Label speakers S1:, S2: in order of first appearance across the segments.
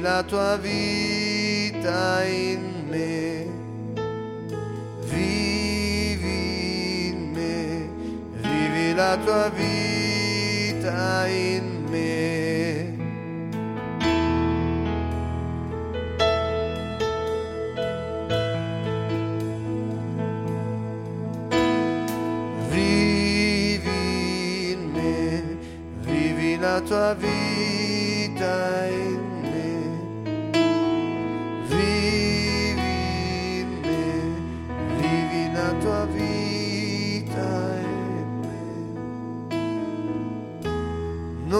S1: vivi la tua vita in me, vivi in me, vivi la tua vita in me. Vivi tua vita in me.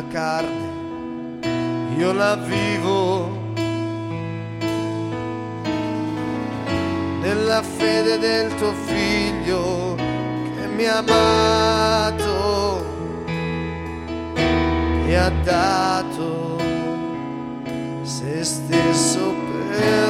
S1: Nella carne io la vivo. Nella fede del tuo figlio che mi ha amato e ha dato se stesso per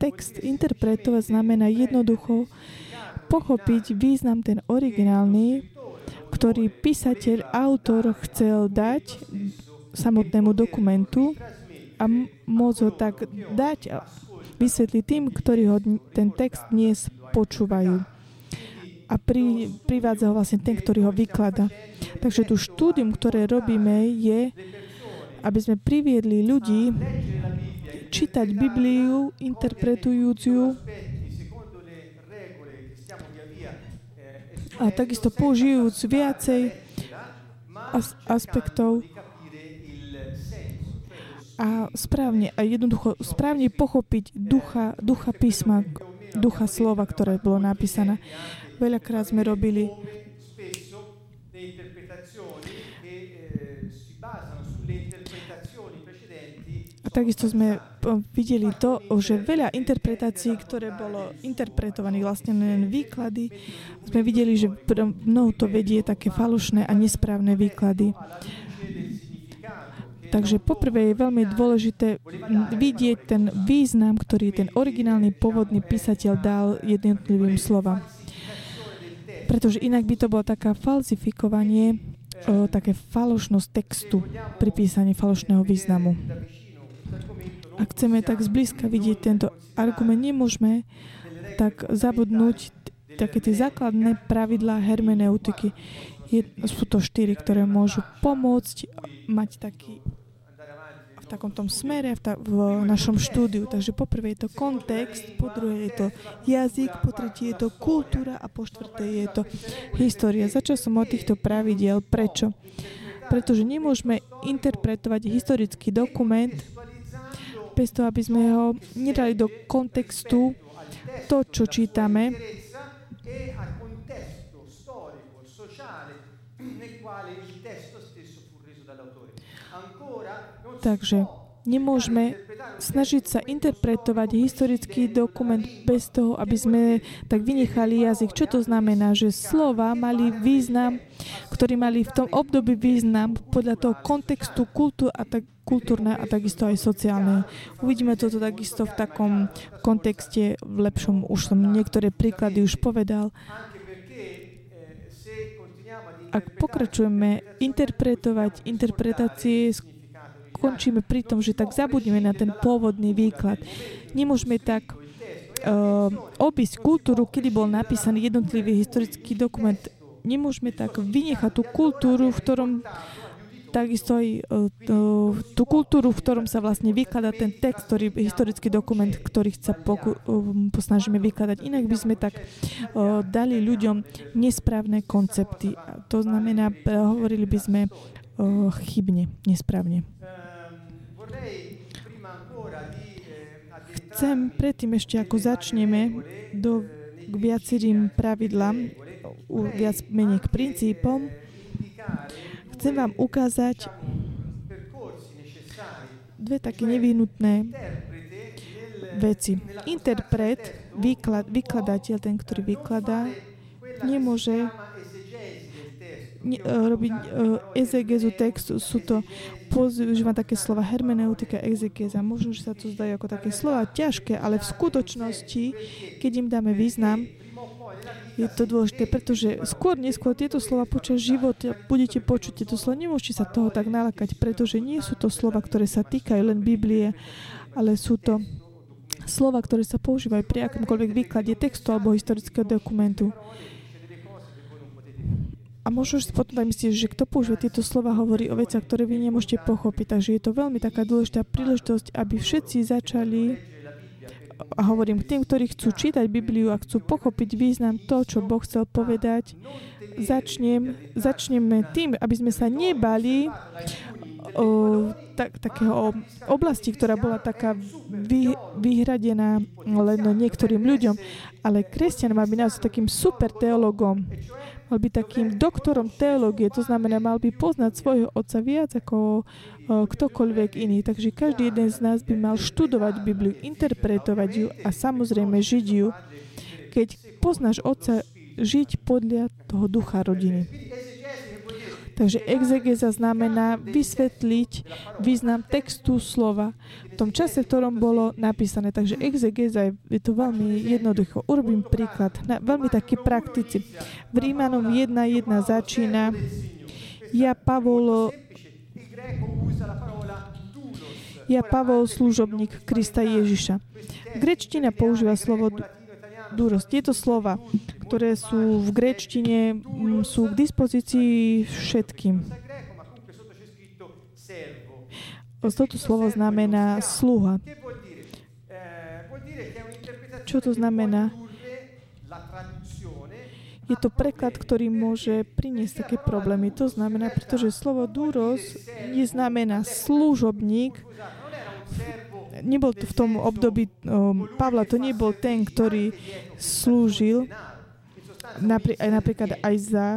S2: Text interpretovať znamená jednoducho pochopiť význam ten originálny, ktorý písateľ, autor chcel dať samotnému dokumentu a môcť ho tak dať a vysvetliť tým, ktorí ho ten text dnes počúvajú. A pri, privádza ho vlastne ten, ktorý ho vyklada. Takže tu štúdium, ktoré robíme, je, aby sme priviedli ľudí čítať Bibliu, interpretujúcu a takisto použijúc viacej as- aspektov a správne a jednoducho správne pochopiť ducha, ducha písma, ducha slova, ktoré bolo napísané. Veľakrát sme robili takisto sme po- videli to, že veľa interpretácií, ktoré bolo interpretovaných, vlastne len výklady, sme videli, že mnoho to vedie také falošné a nesprávne výklady. Takže poprvé je veľmi dôležité vidieť ten význam, ktorý ten originálny pôvodný písateľ dal jednotlivým slovám. Pretože inak by to bolo taká falzifikovanie, o, také falošnosť textu pri písaní falošného významu. Ak chceme tak zblízka vidieť tento argument, nemôžeme tak zabudnúť také tie základné pravidlá hermeneutiky. Je, sú to štyri, ktoré môžu pomôcť mať taký v takom tom smere v, ta, v našom štúdiu. Takže poprvé je to kontext, po druhé je to jazyk, po tretie je to kultúra a po štvrté je to história. Začal som od týchto pravidiel. Prečo? Pretože nemôžeme interpretovať historický dokument bez toho, aby sme ho nedali do kontextu to, čo čítame, Takže Nemôžeme snažiť sa interpretovať historický dokument bez toho, aby sme tak vynechali jazyk. Čo to znamená? Že slova mali význam, ktorí mali v tom období význam podľa toho kontextu kultúr a tak kultúrne a takisto aj sociálne. Uvidíme toto takisto v takom kontexte v lepšom. Už som niektoré príklady už povedal. Ak pokračujeme interpretovať interpretácie končíme pri tom, že tak zabudneme na ten pôvodný výklad. Nemôžeme tak uh, obísť kultúru, kedy bol napísaný jednotlivý historický dokument. Nemôžeme tak vynechať tú kultúru, v ktorom takisto aj uh, tú kultúru, v ktorom sa vlastne vykladá ten text, ktorý, historický dokument, ktorý sa poku, um, posnažíme vykladať. Inak by sme tak uh, dali ľuďom nesprávne koncepty. To znamená, hovorili by sme uh, chybne, nesprávne. Chcem predtým ešte, ako začneme do, k viacerým pravidlám, viac menej k princípom, chcem vám ukázať dve také nevyhnutné veci. Interpret, výklad, vykladateľ, ten, ktorý vykladá, nemôže ne, robiť uh, exegezu textu. Sú to používam také slova hermeneutika, exegeza. Možno, že sa to zdajú ako také slova ťažké, ale v skutočnosti, keď im dáme význam, je to dôležité, pretože skôr, neskôr tieto slova počas života budete počuť tieto slova. Nemôžete sa toho tak nalakať, pretože nie sú to slova, ktoré sa týkajú len Biblie, ale sú to slova, ktoré sa používajú pri akomkoľvek výklade textu alebo historického dokumentu. A možno si potom aj myslíš, že kto používa tieto slova, hovorí o veciach, ktoré vy nemôžete pochopiť. Takže je to veľmi taká dôležitá príležitosť, aby všetci začali a hovorím k tým, ktorí chcú čítať Bibliu a chcú pochopiť význam to, čo Boh chcel povedať, začnem, začneme tým, aby sme sa nebali o, tak, takého oblasti, ktorá bola taká vy, vyhradená len niektorým ľuďom, ale kresťan má byť nás takým super teologom mal byť takým doktorom teológie, to znamená, mal by poznať svojho otca viac ako ktokoľvek iný. Takže každý jeden z nás by mal študovať Bibliu, interpretovať ju a samozrejme žiť ju. Keď poznáš otca, žiť podľa toho ducha rodiny. Takže exegeza znamená vysvetliť význam textu slova v tom čase, v ktorom bolo napísané. Takže exegeza je, to veľmi jednoducho. Urobím príklad, na, veľmi taký praktici. V Rímanom 1.1 začína ja Pavol ja Pavol, služobník Krista Ježiša. Grečtina používa slovo duros. Tieto slova, ktoré sú v gréčtine, mm, sú k dispozícii všetkým. Toto slovo znamená sluha. Čo to znamená? Je to preklad, ktorý môže priniesť také problémy. To znamená, pretože slovo duros neznamená služobník, nebol v tom období um, Pavla, to nebol ten, ktorý slúžil napri- aj napríklad aj za,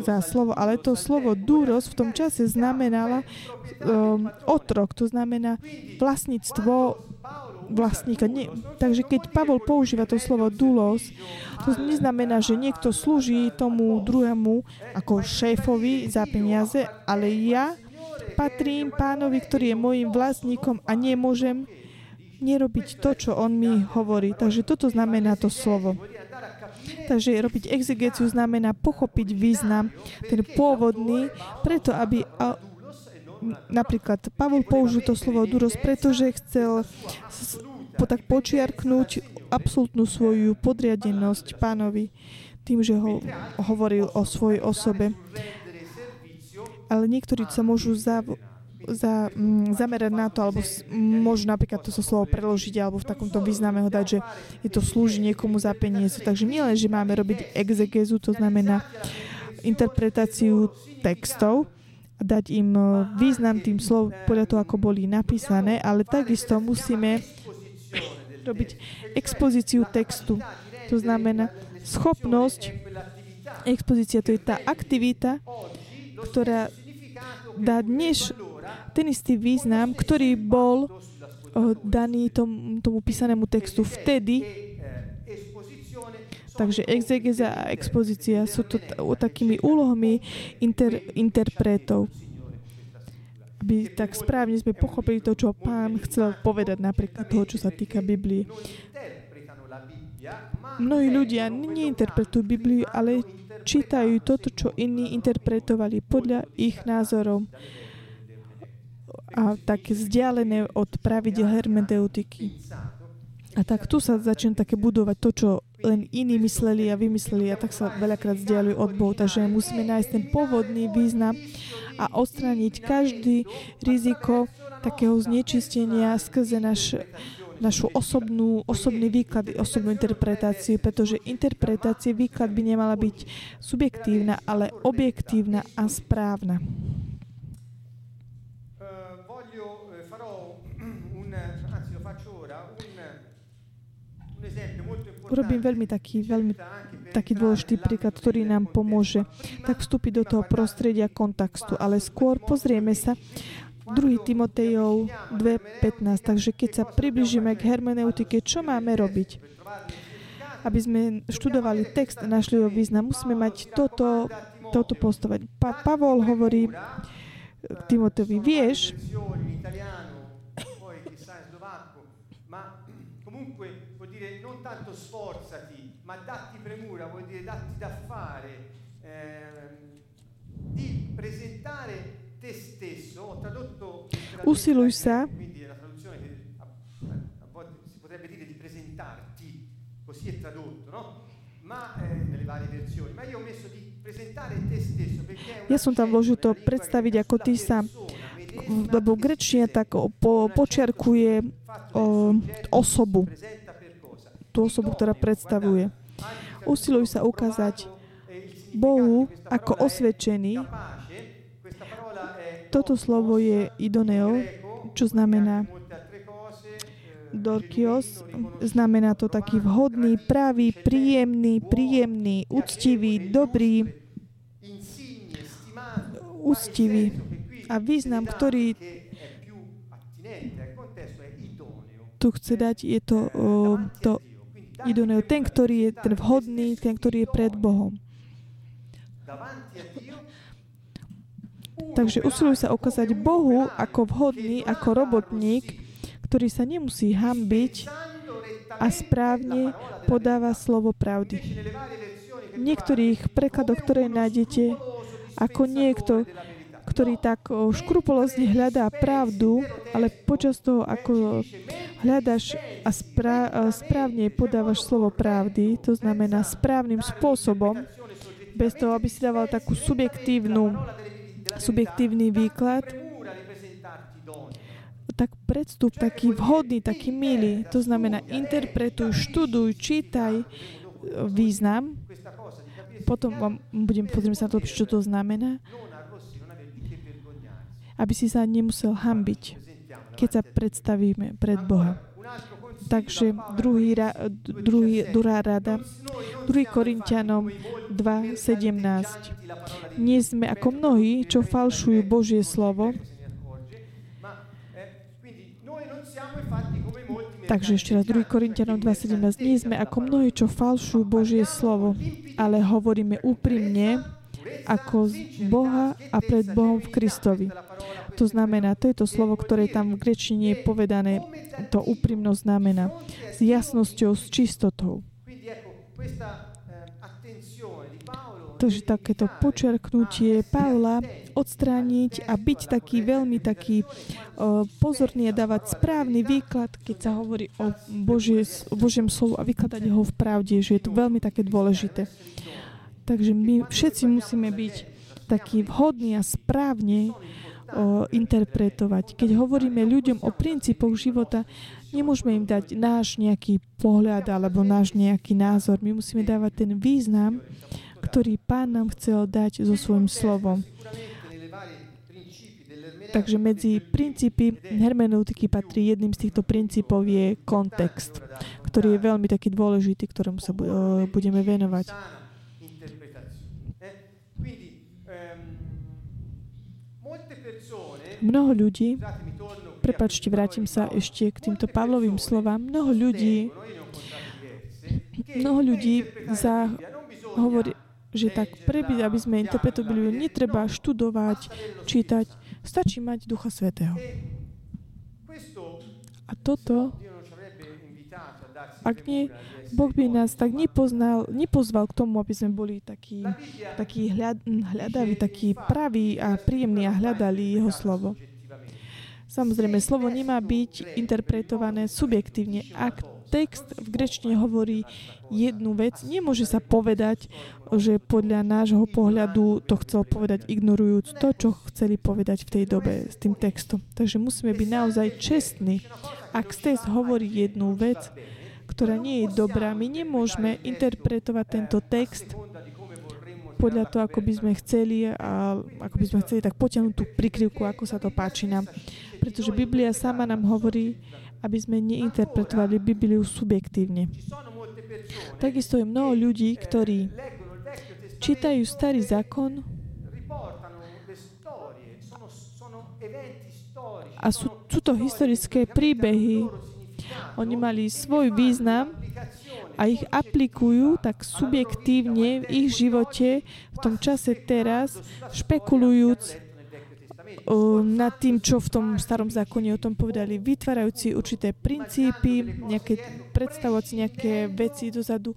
S2: za slovo, ale to slovo duros v tom čase znamenala um, otrok, to znamená vlastníctvo vlastníka. Nie, takže keď Pavol používa to slovo dulos, to neznamená, že niekto slúži tomu druhému ako šéfovi za peniaze, ale ja patrím pánovi, ktorý je môjim vlastníkom a nemôžem nerobiť to, čo on mi hovorí. Takže toto znamená to slovo. Takže robiť exegéciu znamená pochopiť význam, ten pôvodný, preto aby napríklad Pavol použil to slovo duros, pretože chcel tak počiarknúť absolútnu svoju podriadenosť pánovi tým, že ho hovoril o svojej osobe ale niektorí sa môžu za, za, m, mm, zamerať na to, alebo s, môžu napríklad to slovo preložiť, alebo v takomto význame ho dať, že je to slúži niekomu za peniaze. Takže nie len, že máme robiť exegezu, to znamená interpretáciu textov, dať im e, význam tým slov podľa toho, ako boli napísané, ale takisto musíme robiť expozíciu textu. To znamená schopnosť, expozícia to je tá aktivita, ktorá dá dnes ten istý význam, ktorý bol o, daný tom, tomu písanému textu vtedy, Takže exegeza a expozícia sú to t- takými úlohami inter, interpretov. Aby tak správne sme pochopili to, čo pán chcel povedať napríklad toho, čo sa týka Biblie. Mnohí ľudia neinterpretujú Bibliu, ale čítajú toto, čo iní interpretovali podľa ich názorov a tak vzdialené od pravidel hermeneutiky. A tak tu sa začne také budovať to, čo len iní mysleli a vymysleli a tak sa veľakrát vzdialujú od Bohu. Takže musíme nájsť ten pôvodný význam a odstrániť každý riziko takého znečistenia skrze naš, našu osobnú, osobný výklad, osobnú interpretáciu, pretože interpretácia, výklad by nemala byť subjektívna, ale objektívna a správna. Urobím veľmi taký, veľmi taký dôležitý príklad, ktorý nám pomôže tak vstúpiť do toho prostredia kontextu. Ale skôr pozrieme sa 2. Timotejov 2.15. Takže keď sa približíme k hermeneutike, čo máme robiť? Aby sme študovali text a našli ho význam, musíme mať toto, toto postovať. Pa, Pavol hovorí Timotovi, vieš,
S3: ma datti premura vuol dire datti da fare, eh, di presentare
S2: Usiluj sa.
S3: Così è tradotto, no? Ma eh, nelle varie versioni, ma io ho messo di presentare te stesso perché
S2: Ja som tam vložil to predstaviť, ako ty sa lebo grečne tak po, počiarkuje o, osobu, tú osobu, ktorá predstavuje. Usilujú sa ukázať Bohu ako osvedčený. Toto slovo je idoneo, čo znamená dorkios, znamená to taký vhodný, pravý, príjemný, príjemný, úctivý, dobrý, úctivý. A význam, ktorý tu chce dať, je to, to Iduneo, ten, ktorý je ten vhodný, ten, ktorý je pred Bohom. Takže usilujú sa ukázať Bohu ako vhodný, ako robotník, ktorý sa nemusí hambiť a správne podáva slovo pravdy. V niektorých prekladoch, ktoré nájdete, ako niekto, ktorý tak škrupulozne hľadá pravdu, ale počas toho, ako hľadaš a správne podávaš slovo pravdy, to znamená správnym spôsobom, bez toho, aby si dával takú subjektívnu, subjektívny výklad, tak predstup taký vhodný, taký milý. To znamená, interpretuj, študuj, čítaj význam. Potom vám budem pozrieť sa na to, čo to znamená aby si sa nemusel hambiť, keď sa predstavíme pred Boha. Takže druhý, druhý, druhá rada, 2 Korintianom 2.17. Nie sme ako mnohí, čo falšujú Božie slovo, Takže ešte raz 2 Korintianom 2.17. Nie sme ako mnohí, čo falšujú Božie slovo, ale hovoríme úprimne, ako z Boha a pred Bohom v Kristovi. To znamená, to je to slovo, ktoré tam v grečine je povedané, to úprimnosť znamená s jasnosťou, s čistotou. Takže takéto počerknutie Pavla odstrániť a byť taký veľmi taký pozorný a dávať správny výklad, keď sa hovorí o, Božie, o Božiem slovu a vykladať ho v pravde, že je to veľmi také dôležité. Takže my všetci musíme byť takí vhodní a správne o, interpretovať. Keď hovoríme ľuďom o princípoch života, nemôžeme im dať náš nejaký pohľad alebo náš nejaký názor. My musíme dávať ten význam, ktorý Pán nám chcel dať so svojím slovom. Takže medzi princípy hermeneutiky patrí jedným z týchto princípov je kontext, ktorý je veľmi taký dôležitý, ktorému sa budeme venovať. Mnoho ľudí, prepačte, vrátim sa ešte k týmto Pavlovým slovám, mnoho ľudí, mnoho ľudí za, hovorí, že tak prebyť, aby sme interpretovali, netreba študovať, čítať, stačí mať Ducha Svetého. A toto, ak nie, Boh by nás tak nepoznal, nepozval k tomu, aby sme boli takí, takí hľad, hľadaví, takí praví a príjemní a hľadali Jeho slovo. Samozrejme, slovo nemá byť interpretované subjektívne. Ak text v grečtine hovorí jednu vec, nemôže sa povedať, že podľa nášho pohľadu to chcel povedať ignorujúc to, čo chceli povedať v tej dobe s tým textom. Takže musíme byť naozaj čestní. Ak text hovorí jednu vec, ktorá nie je dobrá, my nemôžeme interpretovať tento text podľa toho, ako by sme chceli a ako by sme chceli tak potiahnuť tú prikryvku, ako sa to páči nám. Pretože Biblia sama nám hovorí, aby sme neinterpretovali Bibliu subjektívne. Takisto je mnoho ľudí, ktorí čítajú starý zákon a sú, sú to historické príbehy. Oni mali svoj význam a ich aplikujú tak subjektívne v ich živote v tom čase teraz, špekulujúc nad tým, čo v tom starom zákone o tom povedali, vytvárajúci určité princípy, nejaké, predstavovať nejaké veci dozadu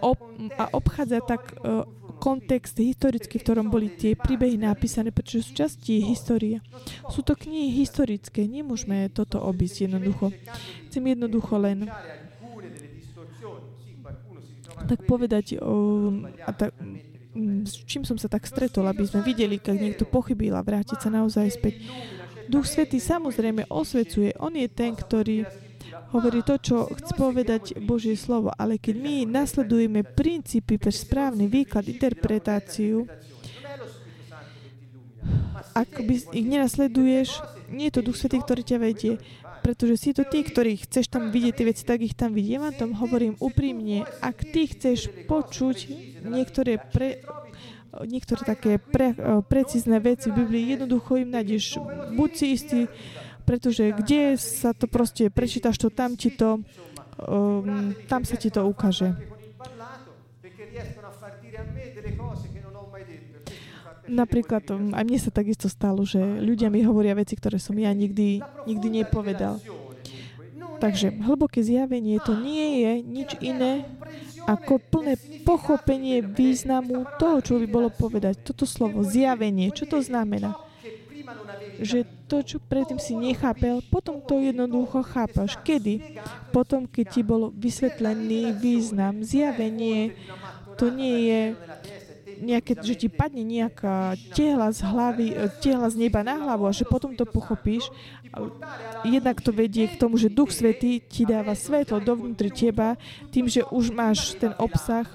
S2: ob, a obchádza tak uh, kontext historický, v ktorom boli tie príbehy napísané, pretože sú časti histórie. Sú to knihy historické, nemôžeme toto obísť jednoducho. Chcem jednoducho len tak povedať, um, a tak, s čím som sa tak stretol, aby sme videli, keď niekto pochybil a vrátiť sa naozaj späť. Duch Svetý samozrejme osvecuje. On je ten, ktorý hovorí to, čo chce povedať Božie slovo. Ale keď my nasledujeme princípy pre správny výklad, interpretáciu, ak by ich nenasleduješ, nie je to Duch Svetý, ktorý ťa vedie pretože si to tí, ktorí chceš tam vidieť tie veci, tak ich tam vidie. Ja tom hovorím úprimne, ak ty chceš počuť niektoré pre, niektoré také pre, precízne veci v Biblii, jednoducho im nájdeš. Buď si istý, pretože kde sa to proste prečítaš to, tam ti to, um, tam sa ti to ukáže. Napríklad, um, aj mne sa takisto stalo, že ľudia mi hovoria veci, ktoré som ja nikdy, nikdy nepovedal. Takže hlboké zjavenie to nie je nič iné ako plné pochopenie významu toho, čo by bolo povedať. Toto slovo zjavenie, čo to znamená? Že to, čo predtým si nechápel, potom to jednoducho chápaš. Kedy? Potom, keď ti bolo vysvetlený význam. Zjavenie to nie je nejaké, že ti padne nejaká tehla z hlavy, e, tehla z neba na hlavu a že potom to pochopíš. Jednak to vedie k tomu, že Duch Svetý ti dáva svetlo dovnútri teba tým, že už máš ten obsah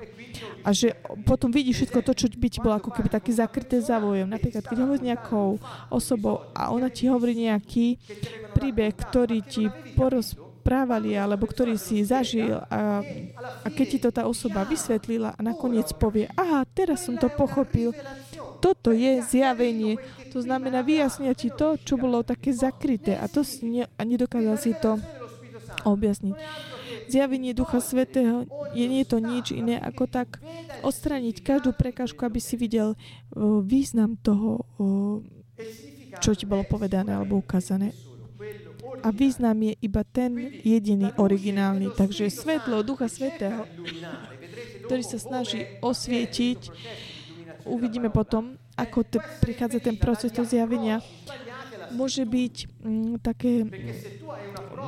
S2: a že potom vidíš všetko to, čo by ti bolo ako keby také zakryté závojom. Napríklad, keď hovoríš nejakou osobou a ona ti hovorí nejaký príbeh, ktorý ti porozpráva, správali alebo ktorý si zažil a, a keď ti to tá osoba vysvetlila a nakoniec povie, aha, teraz som to pochopil, toto je zjavenie. To znamená vyjasnia ti to, čo bolo také zakryté a, to si ne, a nedokázal si to objasniť. Zjavenie Ducha Svetého je nie to nič iné, ako tak odstraniť každú prekážku, aby si videl význam toho, čo ti bolo povedané alebo ukázané a význam je iba ten jediný originálny. Takže svetlo Ducha Svetého, ktorý sa snaží osvietiť, uvidíme potom, ako te, prichádza ten proces toho zjavenia, môže byť mm, také,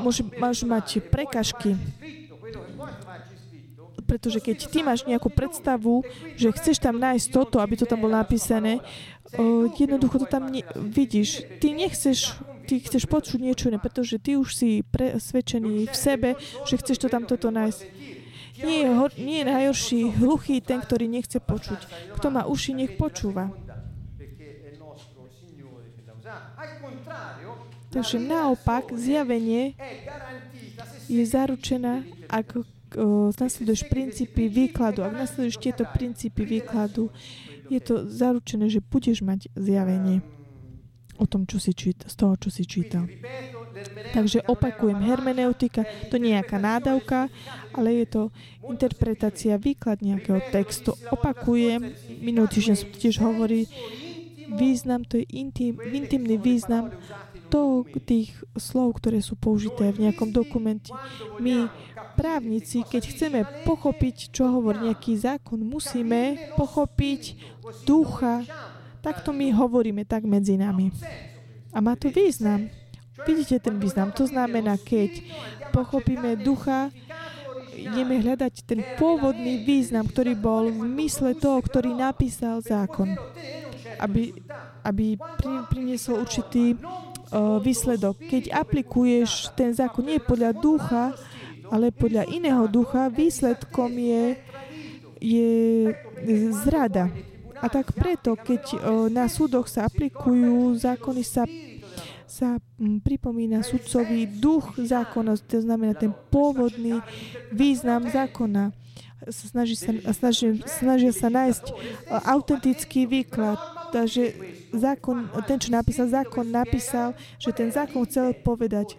S2: môže, máš mať prekažky, pretože keď ty máš nejakú predstavu, že chceš tam nájsť toto, aby to tam bolo napísané, o, jednoducho to tam ne, vidíš. Ty nechceš ty chceš počuť niečo iné, pretože ty už si presvedčený v sebe, že chceš to tam toto nájsť. Nie je, nie je najhorší hluchý ten, ktorý nechce počuť. Kto má uši, nech počúva. Takže naopak, zjavenie je zaručená, ak nasleduješ princípy výkladu. Ak nasleduješ tieto princípy výkladu, je to zaručené, že budeš mať zjavenie. o tom, čo si číta, z toho, čo si čítal. Takže opakujem, hermeneutika to nie je nejaká nádavka, ale je to interpretácia, výklad nejakého textu. Opakujem, minulý týždeň som tiež hovorí, význam, to je intim, intimný význam to, tých slov, ktoré sú použité v nejakom dokumente. My, právnici, keď chceme pochopiť, čo hovorí nejaký zákon, musíme pochopiť ducha Takto my hovoríme tak medzi nami. A má to význam. Vidíte ten význam? To znamená, keď pochopíme ducha, ideme hľadať ten pôvodný význam, ktorý bol v mysle toho, ktorý napísal zákon. Aby, aby priniesol určitý uh, výsledok. Keď aplikuješ ten zákon nie podľa ducha, ale podľa iného ducha, výsledkom je, je zrada. A tak preto, keď na súdoch sa aplikujú zákony, sa, sa pripomína sudcový duch zákona, to znamená ten pôvodný význam zákona. Snaží sa, snaží, snažia sa nájsť autentický výklad. Takže zákon, ten, čo napísal zákon, napísal, že ten zákon chcel povedať,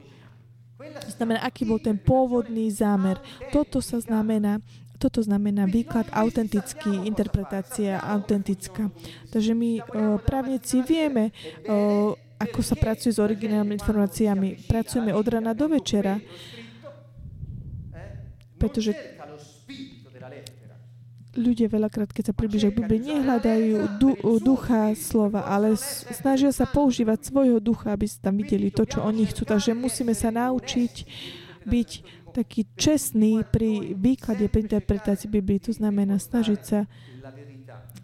S2: to znamená, aký bol ten pôvodný zámer. Toto sa znamená, toto znamená výklad autentický, interpretácia autentická. Takže my uh, právnici vieme, uh, ako sa pracuje s originálnymi informáciami. Pracujeme od rana do večera, pretože ľudia veľakrát, keď sa približia k Biblii, nehľadajú du- ducha slova, ale snažia sa používať svojho ducha, aby tam videli to, čo oni chcú. Takže musíme sa naučiť byť taký čestný pri výklade, pri interpretácii Biblii. To znamená snažiť sa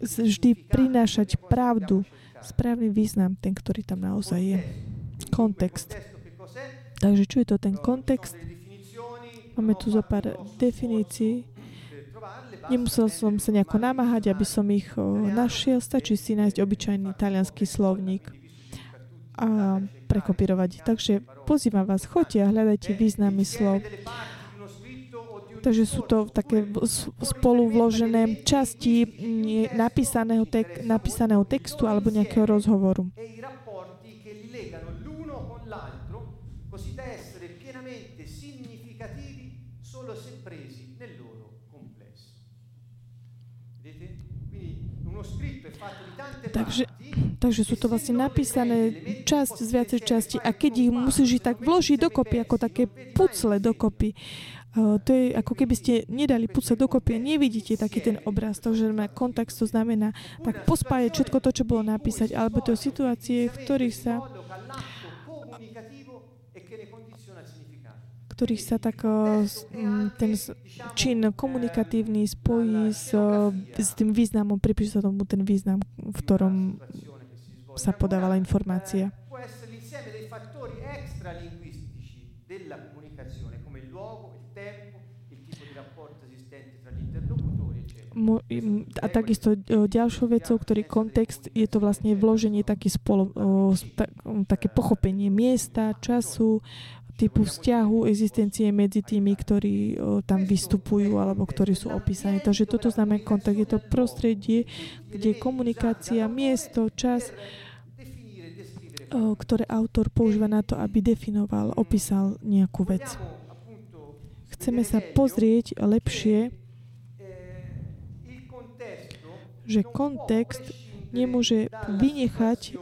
S2: vždy prinášať pravdu, správny význam, ten, ktorý tam naozaj je. Kontext. Takže čo je to ten kontext? Máme tu zo pár definícií. Nemusel som sa nejako namáhať, aby som ich našiel. Stačí si nájsť obyčajný talianský slovník a prekopírovať. Takže pozývam vás, choďte a hľadajte významy slov. Takže sú to také spolu vložené časti napísaného, tek- napísaného textu alebo nejakého rozhovoru. Takže Takže sú to vlastne napísané časť z viacej časti a keď ich musíš ich tak vložiť dokopy, ako také pucle dokopy, uh, to je ako keby ste nedali pucle dokopy a nevidíte taký ten obraz, to, že má kontext, to znamená tak pospájať všetko to, čo bolo napísať, alebo to situácie, v ktorých sa ktorých sa tak ten čin komunikatívny spojí s, s tým významom, pripíše sa tomu ten význam, v ktorom sa podávala informácia. a takisto ďalšou vecou, ktorý kontext, je to vlastne vloženie taký spolo, také pochopenie miesta, času, typu vzťahu, existencie medzi tými, ktorí tam vystupujú alebo ktorí sú opísaní. Takže toto znamená kontakt. Je to prostredie, kde komunikácia, miesto, čas ktoré autor používa na to, aby definoval, opísal nejakú vec. Chceme sa pozrieť lepšie, že kontext nemôže vynechať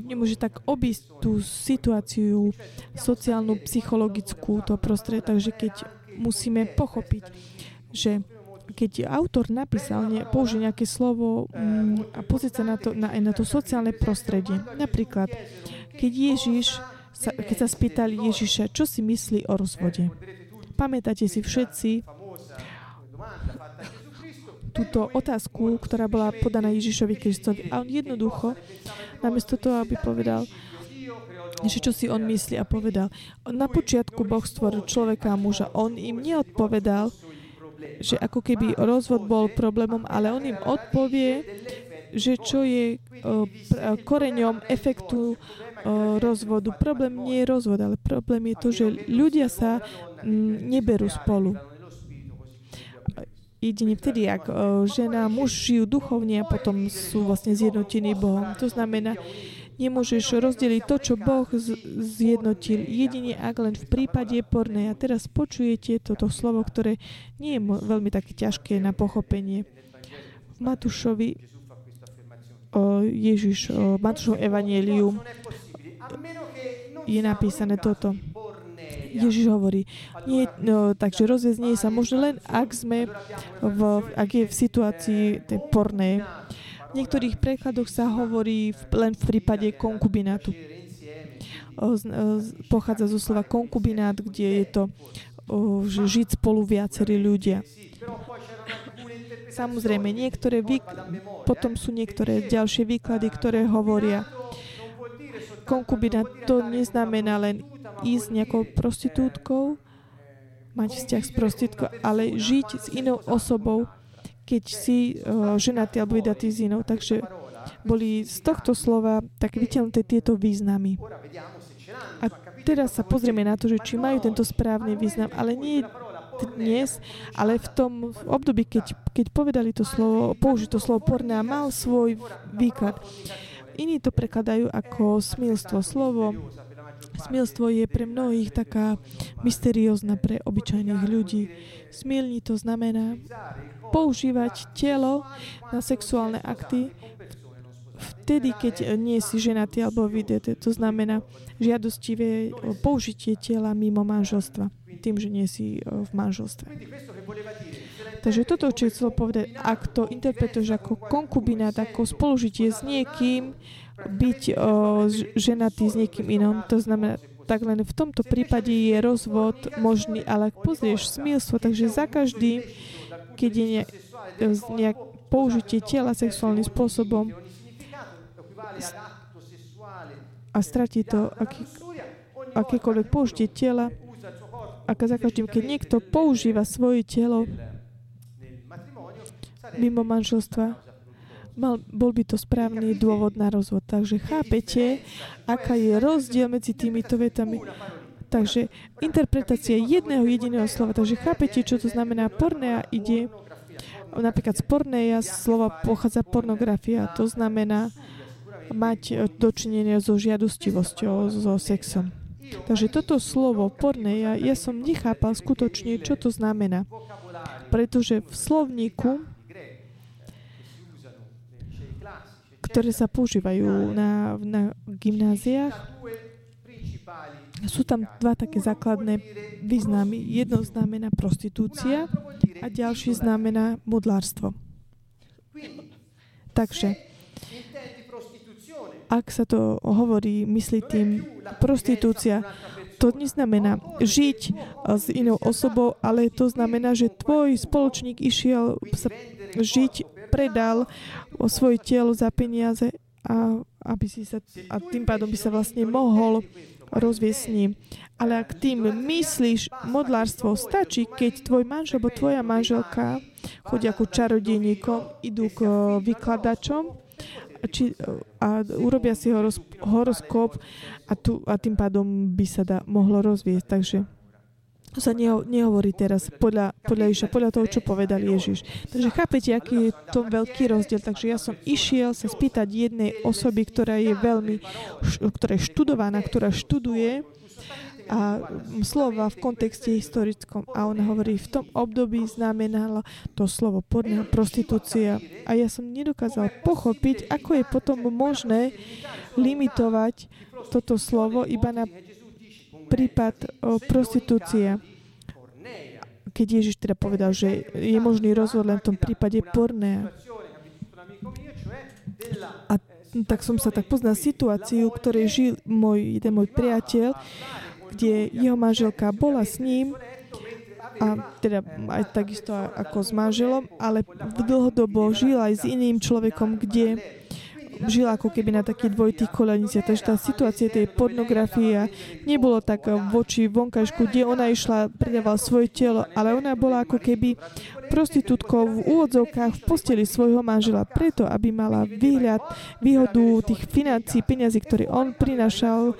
S2: nemôže tak obísť tú situáciu sociálnu, psychologickú, to prostredie, takže keď musíme pochopiť, že keď autor napísal, ne, použil nejaké slovo mm, a pozrieť sa na to, na, na to sociálne prostredie. Napríklad, keď Ježiš, sa, keď sa spýtali Ježiša, čo si myslí o rozvode. Pamätáte si všetci túto otázku, ktorá bola podaná Ježišovi Kristovi. A on jednoducho, namiesto toho, aby povedal, že čo si on myslí a povedal, na počiatku Boh stvoril človeka a muža. On im neodpovedal, že ako keby rozvod bol problémom, ale on im odpovie, že čo je koreňom efektu rozvodu. Problém nie je rozvod, ale problém je to, že ľudia sa neberú spolu. Jedine vtedy, ak žena a muž žijú duchovne a potom sú vlastne zjednotení Bohom. To znamená, nemôžeš rozdeliť to, čo Boh zjednotil. Jedine ak len v prípade pornej. A teraz počujete toto slovo, ktoré nie je veľmi také ťažké na pochopenie. V Matúšovi Ježiš, o Matúšovom evanieliu
S3: Non è possibile, a meno che non
S2: je napísané toto. Ježiš hovorí, nie, no, takže rozväznie sa možno len, ak sme v, ak je v situácii tej pornej. V niektorých prekladoch sa hovorí len v prípade konkubinátu. Pochádza zo slova konkubinát, kde je to že žiť spolu viacerí ľudia. Samozrejme, niektoré vyk- potom sú niektoré ďalšie výklady, ktoré hovoria, konkubinát to neznamená len ísť nejakou prostitútkou, mať vzťah s prostitútkou, ale žiť s inou osobou, keď si uh, ženatý alebo vydatý s inou. Takže boli z tohto slova tak vyťahnuté tieto významy. A teraz sa pozrieme na to, že či majú tento správny význam, ale nie dnes, ale v tom období, keď, keď povedali to slovo, použiť to slovo porné a mal svoj výklad. Iní to prekladajú ako smilstvo. Slovo smilstvo je pre mnohých taká mysteriózna pre obyčajných ľudí. Smilní to znamená používať telo na sexuálne akty vtedy, keď nie si ženatý alebo videte. To znamená žiadostivé použitie tela mimo manželstva, tým, že nie si v manželstve. Takže toto, čo chcel povedať, ak to interpretuješ ako konkubinát, ako spolužitie s niekým, byť o, ženatý s niekým inom, to znamená, tak len v tomto prípade je rozvod možný, ale ak pozrieš smilstvo, takže za každý, keď je nejak, nejak použitie tela sexuálnym spôsobom a stratí to aký, akékoľvek použitie tela, ak za každým, keď niekto používa svoje telo mimo manželstva, mal, bol by to správny dôvod na rozvod. Takže chápete, aká je rozdiel medzi týmito vetami. Takže interpretácia jedného jediného slova. Takže chápete, čo to znamená pornea ide napríklad z porneja slova pochádza pornografia. To znamená mať dočinenie so žiadostivosťou, so sexom. Takže toto slovo porneja, ja som nechápal skutočne, čo to znamená. Pretože v slovníku ktoré sa používajú na, na gymnáziách. Sú tam dva také základné významy. Jedno znamená prostitúcia a ďalší znamená modlárstvo. Takže, ak sa to hovorí, myslí tým prostitúcia, to neznamená žiť s inou osobou, ale to znamená, že tvoj spoločník išiel žiť predal o svoje telo za peniaze a, aby si sa, a tým pádom by sa vlastne mohol rozviesť s ním. Ale ak tým myslíš modlárstvo, stačí, keď tvoj manžel alebo tvoja manželka chodia ako čarodejníkom, idú k vykladačom či, a urobia si horos, horoskop a, tu, a tým pádom by sa da, mohlo rozviesť. Takže sa neho, nehovorí teraz podľa, podľa Iša, podľa toho, čo povedal Ježiš. Takže chápete, aký je to veľký rozdiel. Takže ja som išiel sa spýtať jednej osoby, ktorá je veľmi, ktorá je študovaná, ktorá študuje a slova v kontexte historickom. A on hovorí, v tom období znamenalo to slovo podná prostitúcia. A ja som nedokázal pochopiť, ako je potom možné limitovať toto slovo iba na prípad prostitúcie. Keď Ježiš teda povedal, že je možný rozvod len v tom prípade porné. A tak som sa tak poznal situáciu, ktorej žil môj, jeden môj priateľ, kde jeho manželka bola s ním a teda aj takisto ako s manželom, ale dlhodobo žil aj s iným človekom, kde žila ako keby na takých dvojitých koleniciach. Takže tá situácia tej pornografie nebolo tak voči vonkajšku, kde ona išla, predávala svoje telo, ale ona bola ako keby prostitútkou v úvodzovkách v posteli svojho manžela, preto, aby mala výhľad, výhodu tých financí, peniazy, ktoré on prinášal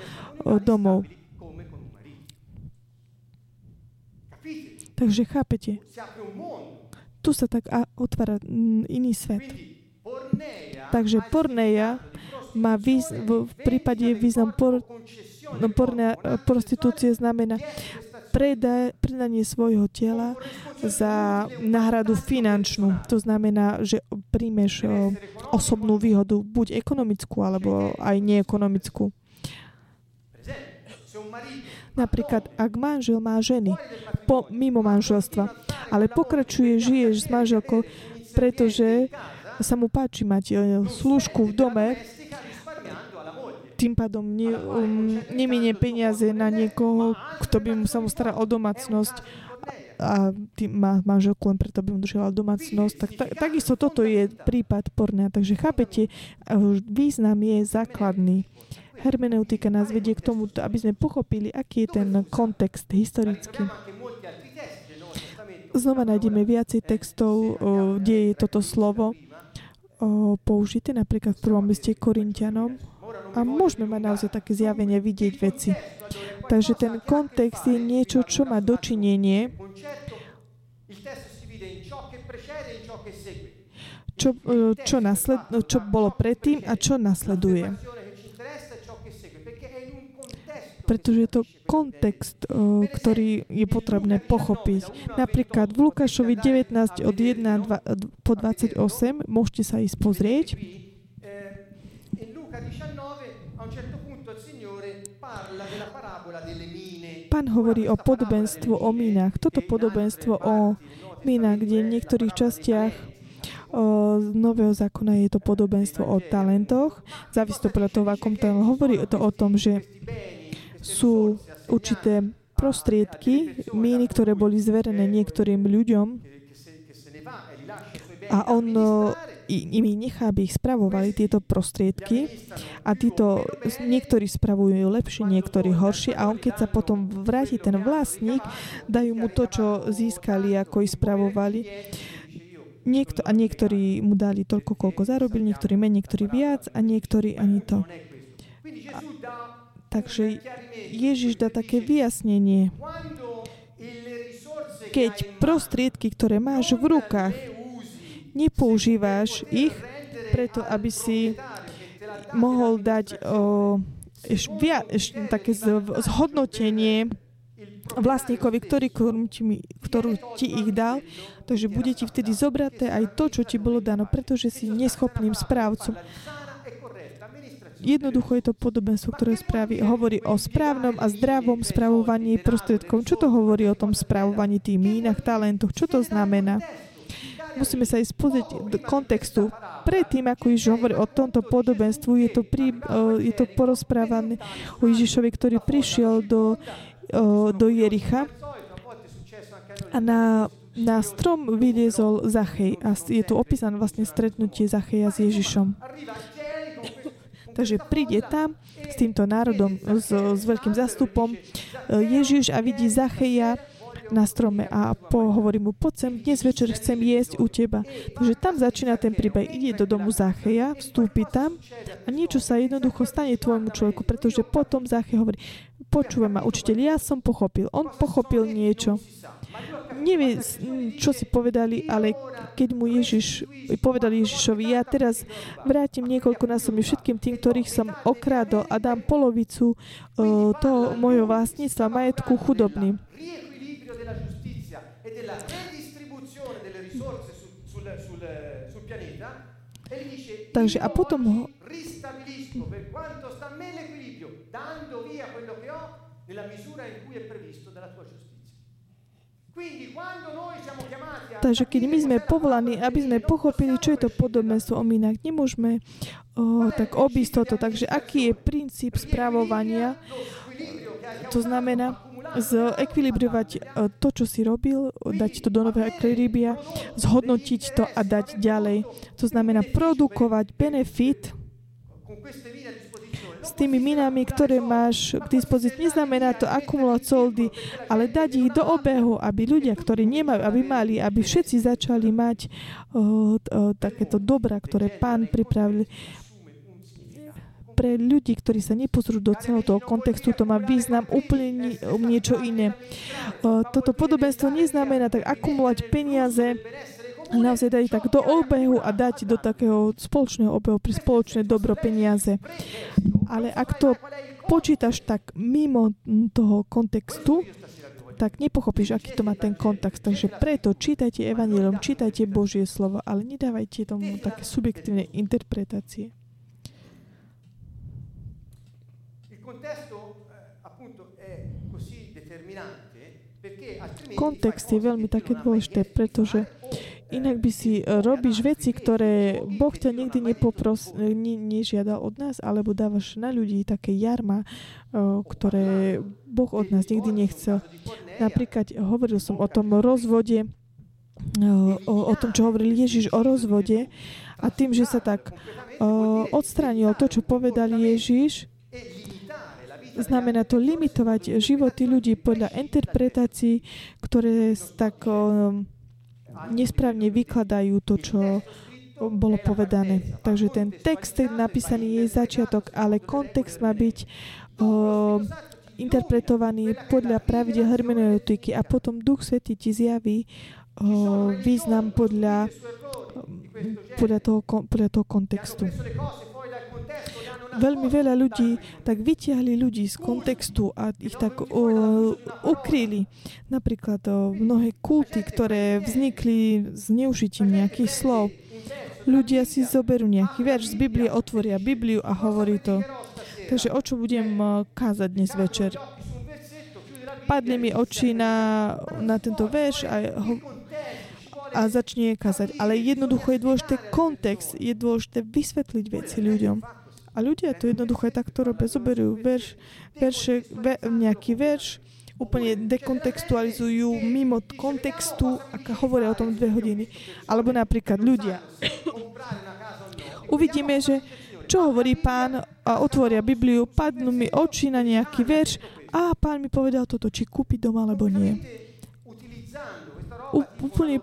S2: domov. Takže chápete? tu sa tak otvára iný svet. Takže porneia má výz, v, prípade význam por, no, porne, prostitúcie znamená preda, predanie svojho tela za náhradu finančnú. To znamená, že príjmeš osobnú výhodu, buď ekonomickú, alebo aj neekonomickú. Napríklad, ak manžel má ženy po, mimo manželstva, ale pokračuje, žiješ s manželkou, pretože sa mu páči mať e, služku v dome, tým pádom ne, um, neminie peniaze na niekoho, kto by mu sa mu staral o domácnosť a tým má manželku len preto, aby mu držala domácnosť. Tak, tak, takisto toto je prípad porné. Takže chápete, význam je základný. Hermeneutika nás vedie k tomu, aby sme pochopili, aký je ten kontext historický. Znova nájdeme viacej textov, kde je toto slovo použité, napríklad v prvom liste Korintianom. A môžeme mať naozaj také zjavenie, vidieť veci. Takže ten kontext je niečo, čo má dočinenie čo, čo, nasled, čo bolo predtým a čo nasleduje pretože je to kontext, ktorý je potrebné pochopiť. Napríklad v Lukášovi 19 od 1 po 28 môžete sa ísť pozrieť. Pán hovorí o podobenstvu o mínach. Toto podobenstvo o mínach, kde v niektorých častiach z Nového zákona je to podobenstvo o talentoch. Závisí to podľa toho, v akom to hovorí to o tom, že sú určité prostriedky, míny, ktoré boli zverené niektorým ľuďom a on im nechá, aby ich spravovali tieto prostriedky a títo, niektorí spravujú lepšie, niektorí horšie a on keď sa potom vráti ten vlastník, dajú mu to, čo získali, ako ich spravovali. Niekto, a niektorí mu dali toľko, koľko zarobil, niektorí menej, niektorí viac a niektorí ani to. A, Takže Ježiš dá také vyjasnenie. Keď prostriedky, ktoré máš v rukách, nepoužíváš ich preto, aby si mohol dať o, eš, via, eš, také zhodnotenie vlastníkovi, ktorý, ktorú ti ich dal, takže bude ti vtedy zobraté aj to, čo ti bolo dano, pretože si neschopným správcom. Jednoducho je to podobenstvo, ktoré spraví, hovorí o správnom a zdravom spravovaní prostriedkov. Čo to hovorí o tom spravovaní tých mínach, talentoch? Čo to znamená? Musíme sa ísť pozrieť do kontextu. Predtým, ako Ježiš hovorí o tomto podobenstvu, je to, pri, je to porozprávané o Ježišovi, ktorý prišiel do, do Jericha a na, na strom vyliezol Zachej a je tu opísané vlastne stretnutie Zacheja s Ježišom. Takže príde tam s týmto národom, s, s veľkým zastupom e, Ježiš a vidí Zacheja na strome a pohovorí mu, poď sem, dnes večer chcem jesť u teba. Takže tam začína ten príbeh. Ide do domu Zacheja, vstúpi tam a niečo sa jednoducho stane tvojmu človeku, pretože potom Zachej hovorí, počúvaj ma, učiteľ, ja som pochopil. On pochopil niečo nevie, čo si povedali, ale keď mu Ježiš, povedali Ježišovi, ja teraz vrátim niekoľko násobne všetkým tým, ktorých som okrádol a dám polovicu uh, toho mojho vlastníctva majetku chudobným. Takže a potom ho nella misura in cui è previsto. Takže keď my sme povolaní, aby sme pochopili, čo je to podobenstvo o minách, nemôžeme o, tak obísť toto. Takže aký je princíp správovania? To znamená zekvilibrovať to, čo si robil, dať to do nového ekvilibria, zhodnotiť to a dať ďalej. To znamená produkovať benefit s tými minami, ktoré máš k dispozícii. Neznamená to akumulovať soldy, ale dať ich do obehu, aby ľudia, ktorí nemajú, aby mali, aby všetci začali mať uh, uh, takéto dobra, ktoré pán pripravil pre ľudí, ktorí sa nepozrú do celého toho kontextu, to má význam úplne niečo iné. Toto podobenstvo neznamená tak akumulovať peniaze naozaj dať tak do obehu a dať do takého spoločného obehu pri spoločné dobro peniaze. Ale ak to počítaš tak mimo toho kontextu, tak nepochopíš, aký to má ten kontext. Takže preto čítajte Evangelium, čítajte Božie slovo, ale nedávajte tomu také subjektívne interpretácie. Kontext je veľmi také dôležité, pretože Inak by si e, robíš veci, ktoré Boh ťa nikdy nepopros, e, ne, nežiadal od nás, alebo dávaš na ľudí také jarma, e, ktoré Boh od nás nikdy nechcel. Napríklad hovoril som o tom rozvode, o, o tom, čo hovoril Ježiš o rozvode a tým, že sa tak odstránil to, čo povedal Ježiš, znamená to limitovať životy ľudí podľa interpretácií, ktoré tak nesprávne vykladajú to, čo bolo povedané. Takže ten text napísaný je začiatok, ale kontext má byť o, interpretovaný podľa pravidel hermeneutiky a potom Duch Svetý ti zjaví o, význam podľa, podľa, toho, podľa toho kontextu veľmi veľa ľudí tak vytiahli ľudí z kontextu a ich tak uh, ukryli. Napríklad uh, mnohé kulty, ktoré vznikli s neužitím nejakých slov. Ľudia si zoberú nejaký verš z Biblie, otvoria Bibliu a hovorí to. Takže o čo budem kázať dnes večer? Padli mi oči na, na tento verš a ho, a začne kázať. Ale jednoducho je dôležité kontext, je dôležité vysvetliť veci ľuďom. A ľudia to jednoducho aj takto robia. Zoberú verš, verše, ve, nejaký verš, úplne dekontextualizujú mimo kontextu a hovoria o tom dve hodiny. Alebo napríklad ľudia. Uvidíme, že čo hovorí pán a otvoria Bibliu, padnú mi oči na nejaký verš a pán mi povedal toto, či kúpiť doma alebo nie. úplne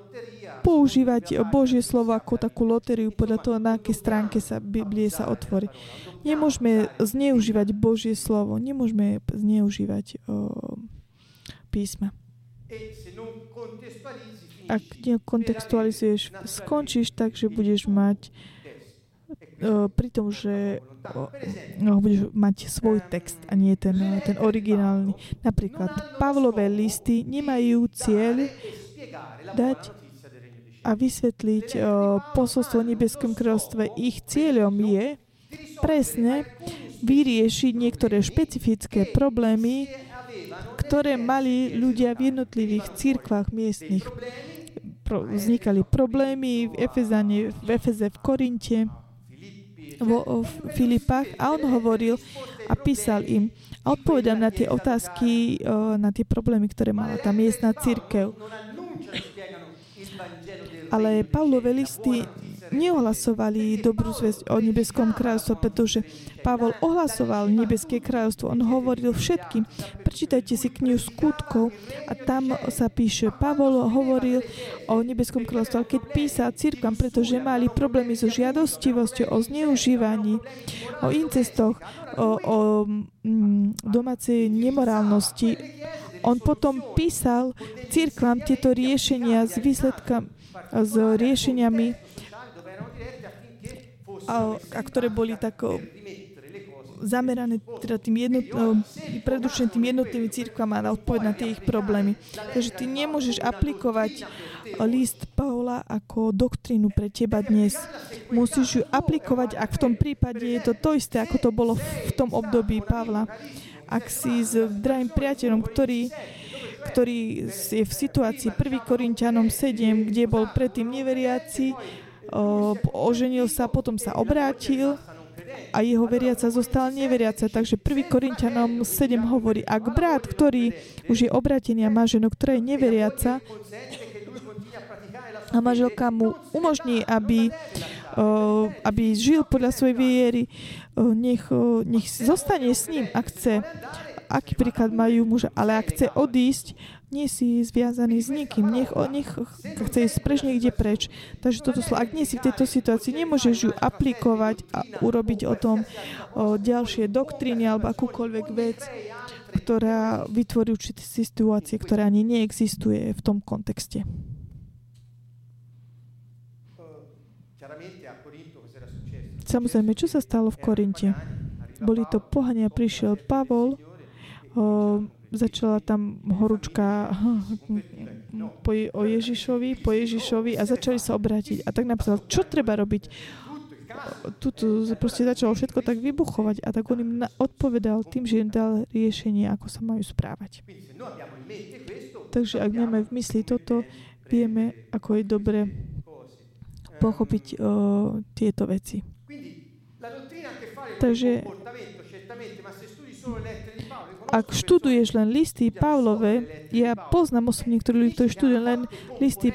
S2: používať Božie slovo ako takú lotériu podľa toho, na akej stránke sa Biblie sa otvorí. Nemôžeme zneužívať Božie slovo, nemôžeme zneužívať o, písma. Ak nekontextualizuješ, skončíš tak, že budeš mať pri tom, že no, budeš mať svoj text a nie ten, ten originálny. Napríklad Pavlové listy nemajú cieľ dať a vysvetliť posolstvo nebeskom kráľovstve. Ich cieľom je presne vyriešiť niektoré špecifické problémy, ktoré mali ľudia v jednotlivých církvách miestnych. Pro, vznikali problémy v Efezane, v Efeze, v Korinte, vo v Filipách a on hovoril a písal im a odpovedal na tie otázky, na tie problémy, ktoré mala tá miestna církev. Ale Pavlové listy neohlasovali dobrú zväzť o nebeskom kráľovstve, pretože Pavol ohlasoval nebeské kráľovstvo. On hovoril všetkým. Prečítajte si knihu skutkov a tam sa píše, Pavol hovoril o nebeskom kráľovstve, ale keď písal cirkvam, pretože mali problémy so žiadostivosťou, o zneužívaní, o incestoch, o, o mm, domácej nemorálnosti, on potom písal cirkvám tieto riešenia s výsledkami s riešeniami, a, a ktoré boli tak zamerané teda tým jednot, tým jednotlivým církvam a na odpoveď na tie ich problémy. Takže ty nemôžeš aplikovať list Paula ako doktrínu pre teba dnes. Musíš ju aplikovať, ak v tom prípade je to to isté, ako to bolo v tom období Pavla. Ak si s drahým priateľom, ktorý ktorý je v situácii 1. Korintianom 7, kde bol predtým neveriaci, oženil sa, potom sa obrátil a jeho veriaca zostala neveriaca. Takže 1. Korintianom 7 hovorí, ak brat, ktorý už je obratený a má ženu, ktorá je neveriaca, a manželka mu umožní, aby, aby žil podľa svojej viery, nech, nech zostane s ním, ak chce aký príklad majú muže. Ale ak chce odísť, nie si zviazaný s nikým. Nech, nech chce ísť preč, niekde preč. Takže toto slovo, ak nie si v tejto situácii, nemôžeš ju aplikovať a urobiť o tom o ďalšie doktríny alebo akúkoľvek vec, ktorá vytvorí určité situácie, ktorá ani neexistuje v tom kontexte. Samozrejme, čo sa stalo v Korinte? Boli to pohania, prišiel Pavol, o, začala tam horúčka po, o Ježišovi, po Ježišovi a začali sa obrátiť. A tak napísal, čo treba robiť? Tu, tu proste začalo všetko tak vybuchovať a tak on im na, odpovedal tým, že im dal riešenie, ako sa majú správať. Takže ak máme v mysli toto, vieme, ako je dobre pochopiť o, tieto veci. Takže ak študuješ len listy Pavlove, ja poznám osobne niektorí ľudí, ktorí študujú len listy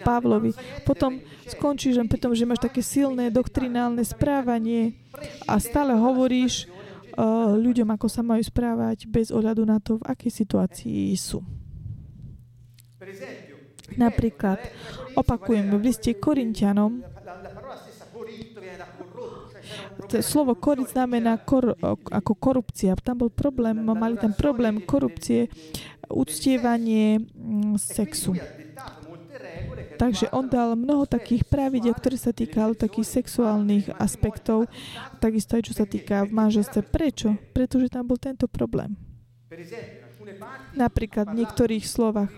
S2: Pavlovi, potom skončíš len preto, že máš také silné doktrinálne správanie a stále hovoríš uh, ľuďom, ako sa majú správať bez ohľadu na to, v akej situácii sú. Napríklad, opakujem, v liste Korintianom slovo korit znamená kor, ako korupcia. Tam bol problém, mali tam problém korupcie, uctievanie mm, sexu. Takže on dal mnoho takých pravidel, ktoré sa týkali takých sexuálnych aspektov, takisto aj čo sa týka v manželstve. Prečo? Pretože tam bol tento problém. Napríklad v niektorých slovách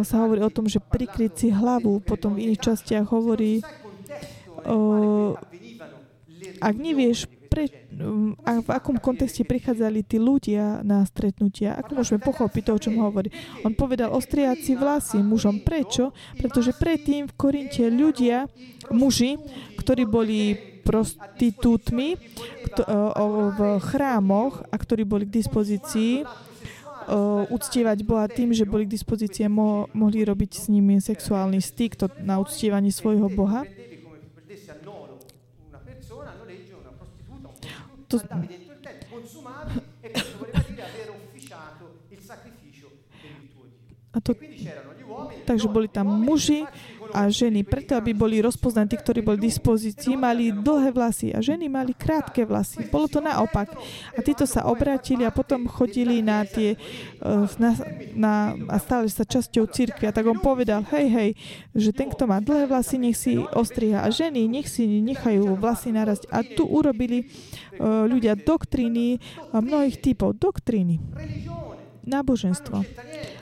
S2: sa hovorí o tom, že prikryť si hlavu, potom v iných častiach hovorí o, ak nevieš, pre, a v akom kontexte prichádzali tí ľudia na stretnutia, ako môžeme pochopiť to, o čom hovorí. On povedal ostriať si vlasy mužom. Prečo? Pretože predtým v Korinte ľudia, muži, ktorí boli prostitútmi v chrámoch a ktorí boli k dispozícii, uctievať Boha tým, že boli k dispozícii mo- mohli robiť s nimi sexuálny styk to, na uctievanie svojho Boha. To, a to, takže boli tam muži a ženy. Preto, aby boli rozpoznaní ktorí boli v dispozícii, mali dlhé vlasy a ženy mali krátke vlasy. Bolo to naopak. A títo sa obrátili a potom chodili na tie, eh, na, na, a stali sa časťou církvy. A tak on povedal, hej, hej, že ten, kto má dlhé vlasy, nech si ostriha. A ženy, nech si nechajú vlasy narasť. A tu urobili uh, ľudia doktríny mnohých typov. Doktríny náboženstvo.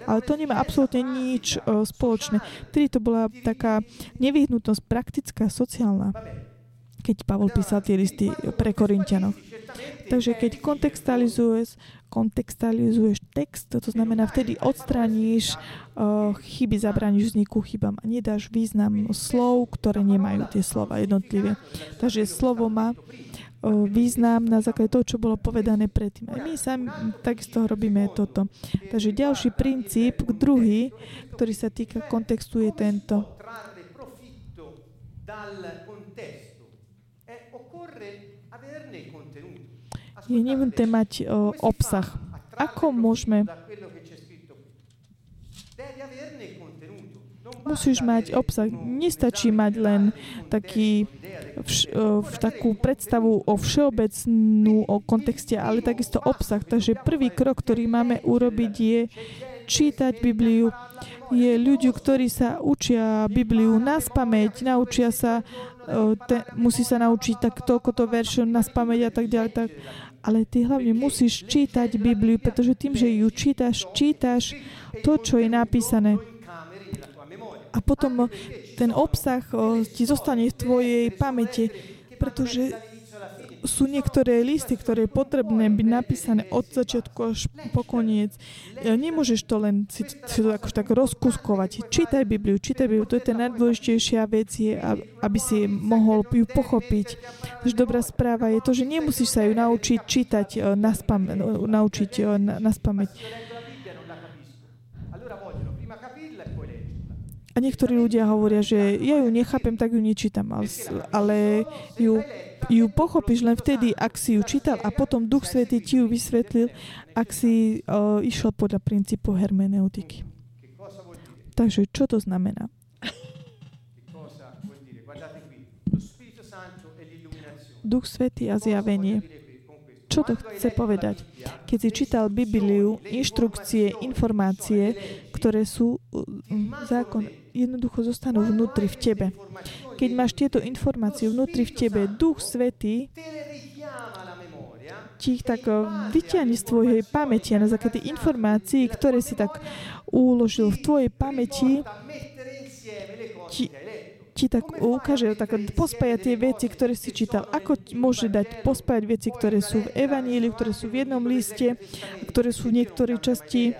S2: Ale to nemá absolútne nič uh, spoločné. Vtedy to bola taká nevyhnutnosť praktická, sociálna, keď Pavol písal tie listy pre Korintianov. Takže keď kontextualizuješ, kontextualizuješ text, to znamená, vtedy odstráníš uh, chyby, zabrániš vzniku chybám a nedáš význam slov, ktoré nemajú tie slova jednotlivé. Takže slovo má význam na základe toho, čo bolo povedané predtým. A my sami takisto robíme toto. Takže ďalší princíp, druhý, ktorý sa týka kontextu, je tento. Je nevyhnutné mať obsah. Ako môžeme musíš mať obsah. Nestačí mať len taký vš, v takú predstavu o všeobecnú o kontexte, ale takisto obsah. Takže prvý krok, ktorý máme urobiť, je čítať Bibliu. Je ľudí, ktorí sa učia Bibliu na spameť, naučia sa, te, musí sa naučiť tak toľko to veršov na spameť a tak ďalej. Tak. Ale ty hlavne musíš čítať Bibliu, pretože tým, že ju čítaš, čítaš to, čo je napísané a potom ten obsah ti zostane v tvojej pamäti, pretože sú niektoré listy, ktoré je potrebné byť napísané od začiatku až po koniec. Nemôžeš to len si, si to tak, tak rozkuskovať. Čítaj Bibliu, čítaj Bibliu. To je tá najdôležitejšia vec, je, aby si mohol ju pochopiť. Takže dobrá správa je to, že nemusíš sa ju naučiť čítať na, spam, naučiť na, na spameť A niektorí ľudia hovoria, že ja ju nechápem, tak ju nečítam, ale ju, ju pochopíš len vtedy, ak si ju čítal a potom Duch Svetý ti ju vysvetlil, ak si uh, išiel podľa princípu hermeneutiky. Takže čo to znamená? Duch Svetý a zjavenie. Čo to chce povedať? Keď si čítal Bibliu, inštrukcie, informácie, ktoré sú uh, zákon, jednoducho zostanú vnútri v tebe. keď máš tieto informácie vnútri v tebe, Duch Svetý ti ich tak eh, vyťahne z tvojej pamäti a na základe informácií, ktoré si tak uložil v tvojej pamäti, Ti- ti tak ukáže, tak pospája tie veci, ktoré si čítal. Ako môže dať pospájať veci, ktoré sú v Evaníliu, ktoré sú v jednom liste, ktoré sú v niektorej časti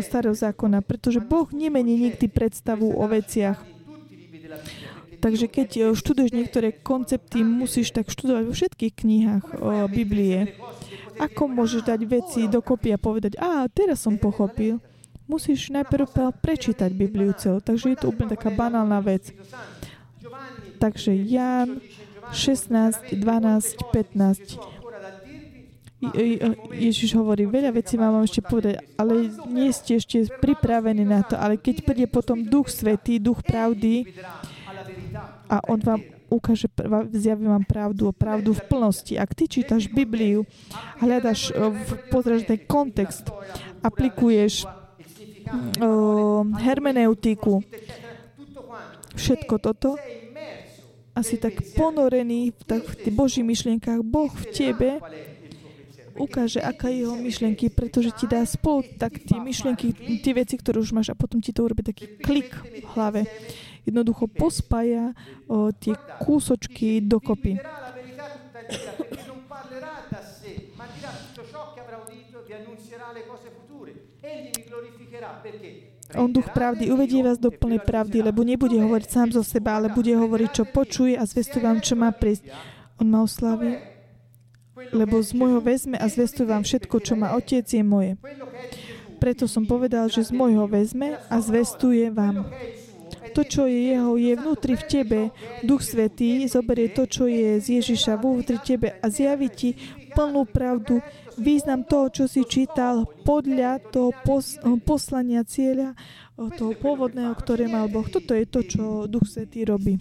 S2: starého zákona. Pretože Boh nemení nikdy predstavu o veciach. Takže keď o, študuješ niektoré koncepty, musíš tak študovať vo všetkých knihách o Biblie. Ako môžeš dať veci dokopy a povedať, a teraz som pochopil. Musíš najprv prečítať Bibliu celú. Takže je to úplne taká banálna vec. Takže Ján 16, 12, 15.
S3: ho ancora da dirvi,
S2: Je- je- Ježiš hovorí, veľa vecí vám mám ešte povedať, ale nie ste ešte pripravení na to. Ale keď príde potom Duch Svetý, Duch pravdy a On vám ukáže, zjaví vám pravdu, pravdu v plnosti. Ak ty čítaš Bibliu, hľadaš, o, v- ten kontext, aplikuješ o, hermeneutiku, všetko toto,
S3: Sei immerso
S2: a si tak ponorený tak, v tých Božích myšlienkach, Boh v tebe
S3: qual è il suo pensiero.
S2: Ukáže, aká je jeho myšlienky, pretože ti dá spolu tak tie myšlienky, tie veci, ktoré už máš a potom ti to urobí taký klik v hlave. Jednoducho pospája o, tie kúsočky dokopy. On duch pravdy uvedie vás do plnej pravdy, lebo nebude hovoriť sám zo seba, ale bude hovoriť, čo počuje a zvestuje vám, čo má prísť. On ma oslaví, lebo z môjho vezme a zvestuje vám všetko, čo má Otec, je moje. Preto som povedal, že z môjho vezme a zvestuje vám. To, čo je jeho, je vnútri v tebe. Duch Svetý zoberie to, čo je z Ježiša vnútri tebe a zjaví ti plnú pravdu, význam toho, čo si čítal podľa toho pos- poslania cieľa, toho pôvodného, ktoré mal Boh. Toto je to, čo Duch Svetý robí.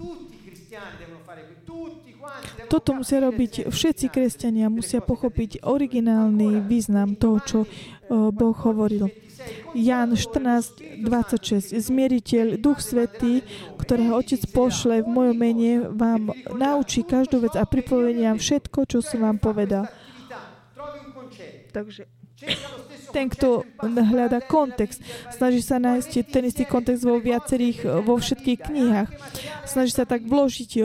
S2: Toto musia robiť všetci kresťania, musia pochopiť originálny význam toho, čo o, Boh hovoril. Jan 14, 26. Zmieriteľ, Duch Svetý, ktorého Otec pošle v mojom mene, vám naučí každú vec a pripovedie vám všetko, čo som vám povedal. Takže ten, kto hľada kontext, snaží sa nájsť ten istý kontext vo viacerých, vo všetkých knihách. Snaží sa tak vložiť,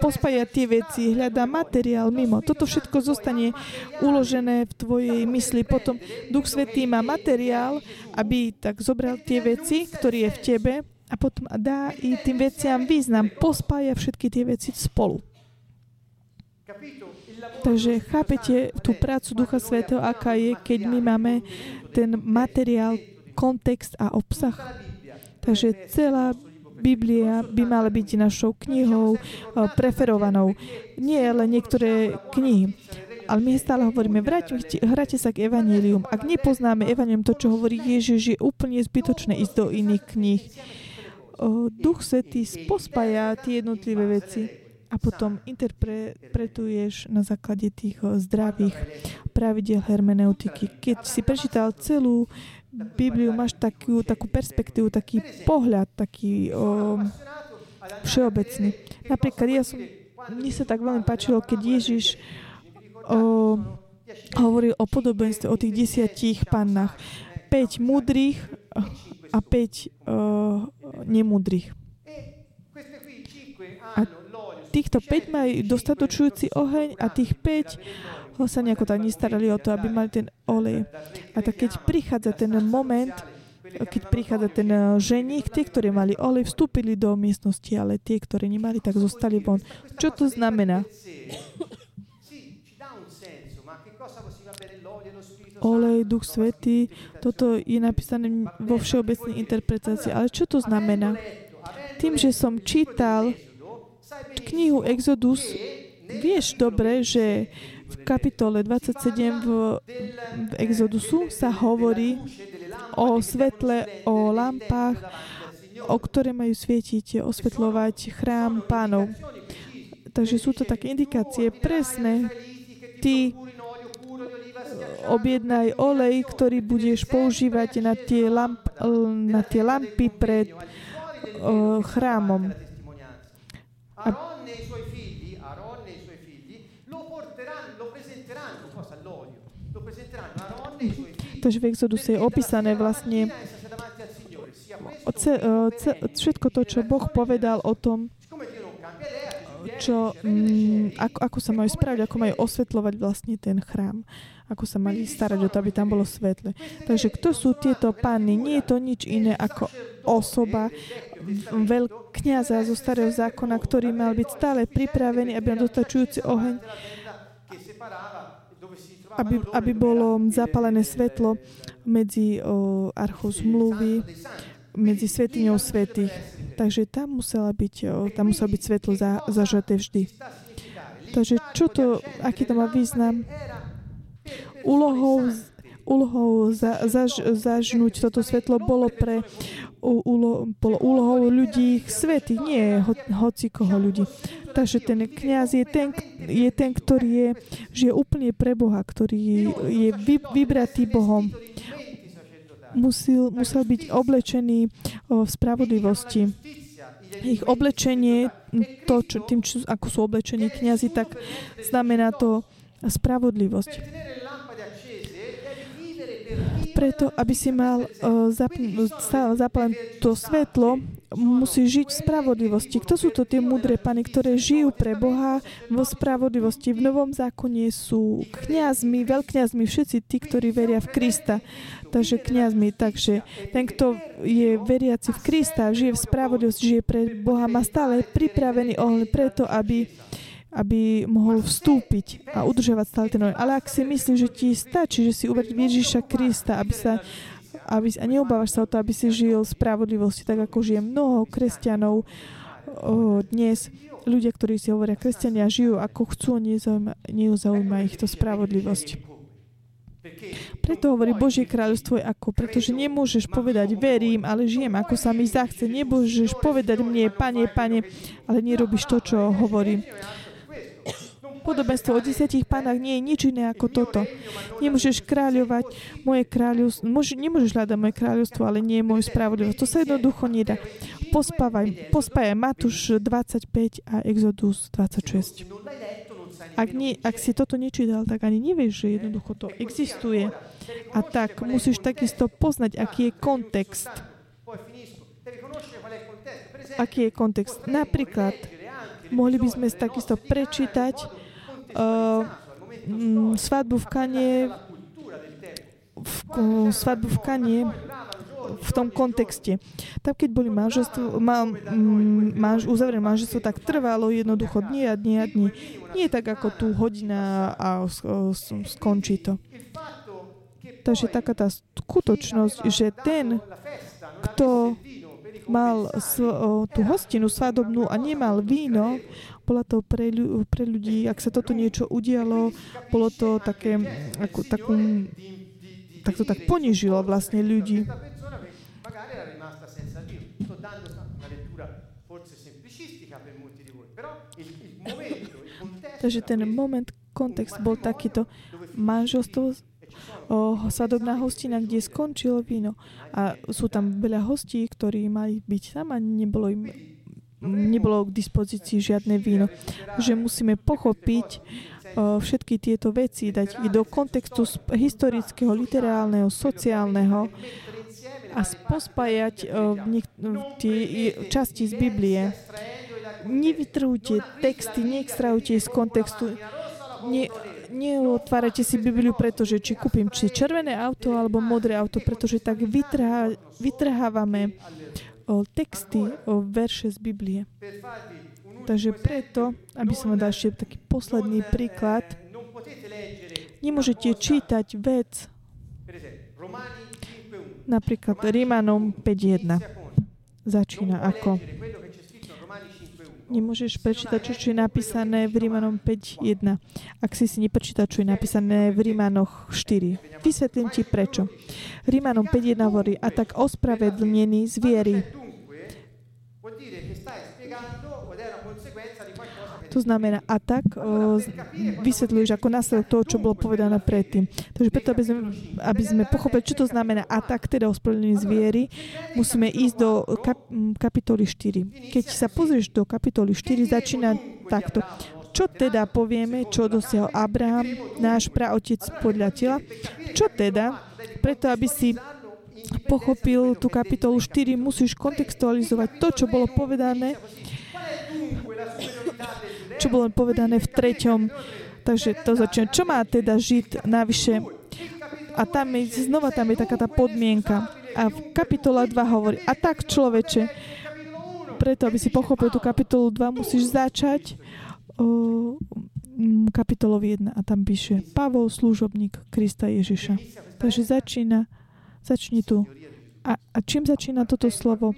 S2: pospájať tie veci, hľadá materiál mimo. Toto všetko zostane uložené v tvojej mysli. Potom Duch Svetý má materiál, aby tak zobral tie veci, ktorý je v tebe a potom dá i tým veciam význam. Pospája všetky tie veci spolu. Takže chápete tú prácu Ducha Svetého, aká je, keď my máme ten materiál, kontext a obsah. Takže celá Biblia by mala byť našou knihou eh, preferovanou. Nie len niektoré knihy. Ale my stále hovoríme, vráťte, hráte sa k evanílium. Ak nepoznáme evanílium, to, čo hovorí Ježiš, je úplne zbytočné ísť do iných kníh. Duch Svetý pospája tie jednotlivé veci a potom interpretuješ na základe tých o, zdravých pravidel hermeneutiky. Keď si prečítal celú Bibliu, máš takú, takú perspektívu, taký pohľad, taký o, všeobecný. Napríklad ja som, mne sa tak veľmi páčilo, keď Ježiš o, hovoril o podobenstve, o tých desiatich pannách. 5 múdrych a 5 o, nemúdrych. A Týchto 5 majú dostatočujúci oheň a tých 5 ho sa nejako tak nestarali o to, aby mali ten olej. A tak keď prichádza ten moment, keď prichádza ten eh, ženich, tí, ktorí mali olej, vstúpili do miestnosti, ale tie, ktorí nemali, tak zostali von. Čo to znamená?
S3: e
S2: Olej, Duch Svetý, toto je napísané vo všeobecnej interpretácii. Ale čo to znamená? Tým, že som čítal knihu Exodus, vieš dobre, že v kapitole 27 v, v Exodusu sa hovorí o svetle, o lampách, o ktoré majú svietiť, osvetľovať chrám pánov. Takže sú to také indikácie presné. Ty objednaj olej, ktorý budeš používať na tie, lamp, na tie lampy pred uh, chrámom.
S3: Aaron e i suoi figli, Aaron e i suoi figli lo porteranno, lo presenteranno, cosa all'olio, lo presenteranno Aaron e i suoi figli.
S2: Takže v Exoduse je opísané vlastne
S3: Essere davanti al Signore, sia questo,
S2: ce, e, ce, všetko to, čo Boh povedal o tom,
S3: viene,
S2: čo, mm, ako, ako sa majú spraviť, ako majú osvetľovať vlastne ten chrám, ako sa mali starať o to, aby tam bolo svetle. Takže kto sú tieto pány? Nie je to nič iné ako osoba veľkňaza zo starého zákona, ktorý mal byť stále pripravený, aby na dostačujúci oheň, aby, aby bolo zapálené svetlo medzi o, archou zmluvy, medzi svetiňou svetých. Takže tam, musela byť, o, tam muselo byť svetlo za, zažaté vždy. Takže čo to, aký to má význam? Úlohou, úlohou za, zaž, zažnúť toto svetlo bolo pre úlo, bolo úlohou ľudí svetých, nie ho, hoci koho ľudí. Takže ten kňaz je ten, je ten, ktorý je, žije úplne pre Boha, ktorý je vy, vybratý Bohom.
S3: sacerdotali.
S2: Musel, byť oblečený v spravodlivosti. Ich oblečenie, to, čo, tým, čo, ako sú oblečení kňazi, tak znamená to spravodlivosť. Preto, aby si mal uh, stále zapálené to svetlo, musí žiť v spravodlivosti. Kto sú to tie mudré pany, ktoré žijú pre Boha vo spravodlivosti? V Novom zákone sú kňazmi, veľkňazmi, všetci tí, ktorí veria v Krista. Takže kňazmi, takže ten, kto je veriaci v Krista, žije v spravodlivosti, žije pre Boha, má stále pripravený oheň preto, aby aby mohol vstúpiť a udržovať stále ten. Ale ak si myslíš, že ti stačí, že si uveríš Ježiša Krista, aby sa aby, a neobávaš sa o to, aby si žil spravodlivosti, tak ako žije mnoho kresťanov o, dnes. Ľudia, ktorí si hovoria kresťania, žijú ako chcú, nezaujíma, nezaujíma ich to spravodlivosť. Preto hovorí Božie kráľovstvo je ako, pretože nemôžeš povedať verím, ale žijem ako sa mi zachce. Nemôžeš povedať mne, pane, pane, ale nerobíš to, čo hovorím. Podobenstvo o desiatich pánach nie je nič iné ako toto. Nemôžeš kráľovať moje kráľovstvo, môže, nemôžeš hľadať moje kráľovstvo, ale nie je môj spravodlivosť. To sa jednoducho nedá. Pospávaj, pospájaj Matúš 25 a Exodus 26.
S3: non l'hai letto non sai
S2: Ak, nie, ak si toto nečítal, tak ani nevieš, že jednoducho to existuje. A tak musíš takisto poznať, aký je kontext. Aký je kontext. Napríklad, mohli by sme takisto prečítať uh, svadbu v Kane, v, svadbu v Kane v tom kontexte. Tam, keď boli manželstvo, ma, mm, manž, uzavrené manželstvo, tak trvalo jednoducho dni a dni a dni. Nie tak ako tu hodina a skončí to. Takže taká tá skutočnosť, že ten, kto mal tú hostinu svadobnú a nemal víno, bola to pre, ľu, pre ľudí, ak sa toto niečo udialo, bolo to také, ako, takú, tak to tak ponižilo vlastne ľudí. Takže ten moment, kontext bol takýto manželstvo, o, svadobná hostina, kde skončilo víno. A sú tam veľa hostí, ktorí mali byť tam a nebolo im nebolo k dispozícii žiadne víno. Že musíme pochopiť o, všetky tieto veci, dať ich do kontextu historického, literálneho, sociálneho a pospájať niek- tie časti z Biblie. Nevytrhujte texty, neextrahujte ich z kontextu. Ne, neotvárajte si Bibliu, pretože či kúpim či červené auto alebo modré auto, pretože tak vytrhá, vytrhávame o, texty, o, verše z Biblie. Takže preto, aby som vám dal ešte taký posledný príklad, nemôžete čítať vec,
S3: per esempio Romani 5.1
S2: napríklad Rímanom 5.1.
S3: inizia con
S2: Začína ako
S3: leggere quello che c'è scritto in Romani 5.1
S2: Nemôžeš prečítať, čo, čo je napísané v Rímanom 5.1. Ak si si neprečítal, čo je napísané v Rímanoch 4. Vysvetlím ti prečo. Rímanom 5.1 hovorí, a tak ospravedlnený z viery. To znamená, a tak o, vysvetľuješ ako následok toho, čo bolo povedané predtým. Takže preto, aby sme, aby sme pochopili, čo to znamená a tak, teda ospravedlnenie zviery, musíme ísť do kap, kapitoly 4. Keď sa pozrieš do kapitoly 4, začína takto. Čo teda povieme, čo dosiahol Abraham, náš praotec podľa tela? Čo teda? Preto, aby si pochopil tú kapitolu 4, musíš kontextualizovať to, čo bolo povedané čo bolo povedané v treťom. Takže to začína. Čo má teda Žid navyše? A tam je, znova tam je taká tá podmienka. A v kapitola 2 hovorí, a tak človeče, preto, aby si pochopil tú kapitolu 2, musíš začať o, kapitolovi 1 a tam píše Pavol, služobník Krista Ježiša. Takže začína, začni tu. A, a čím začína toto slovo?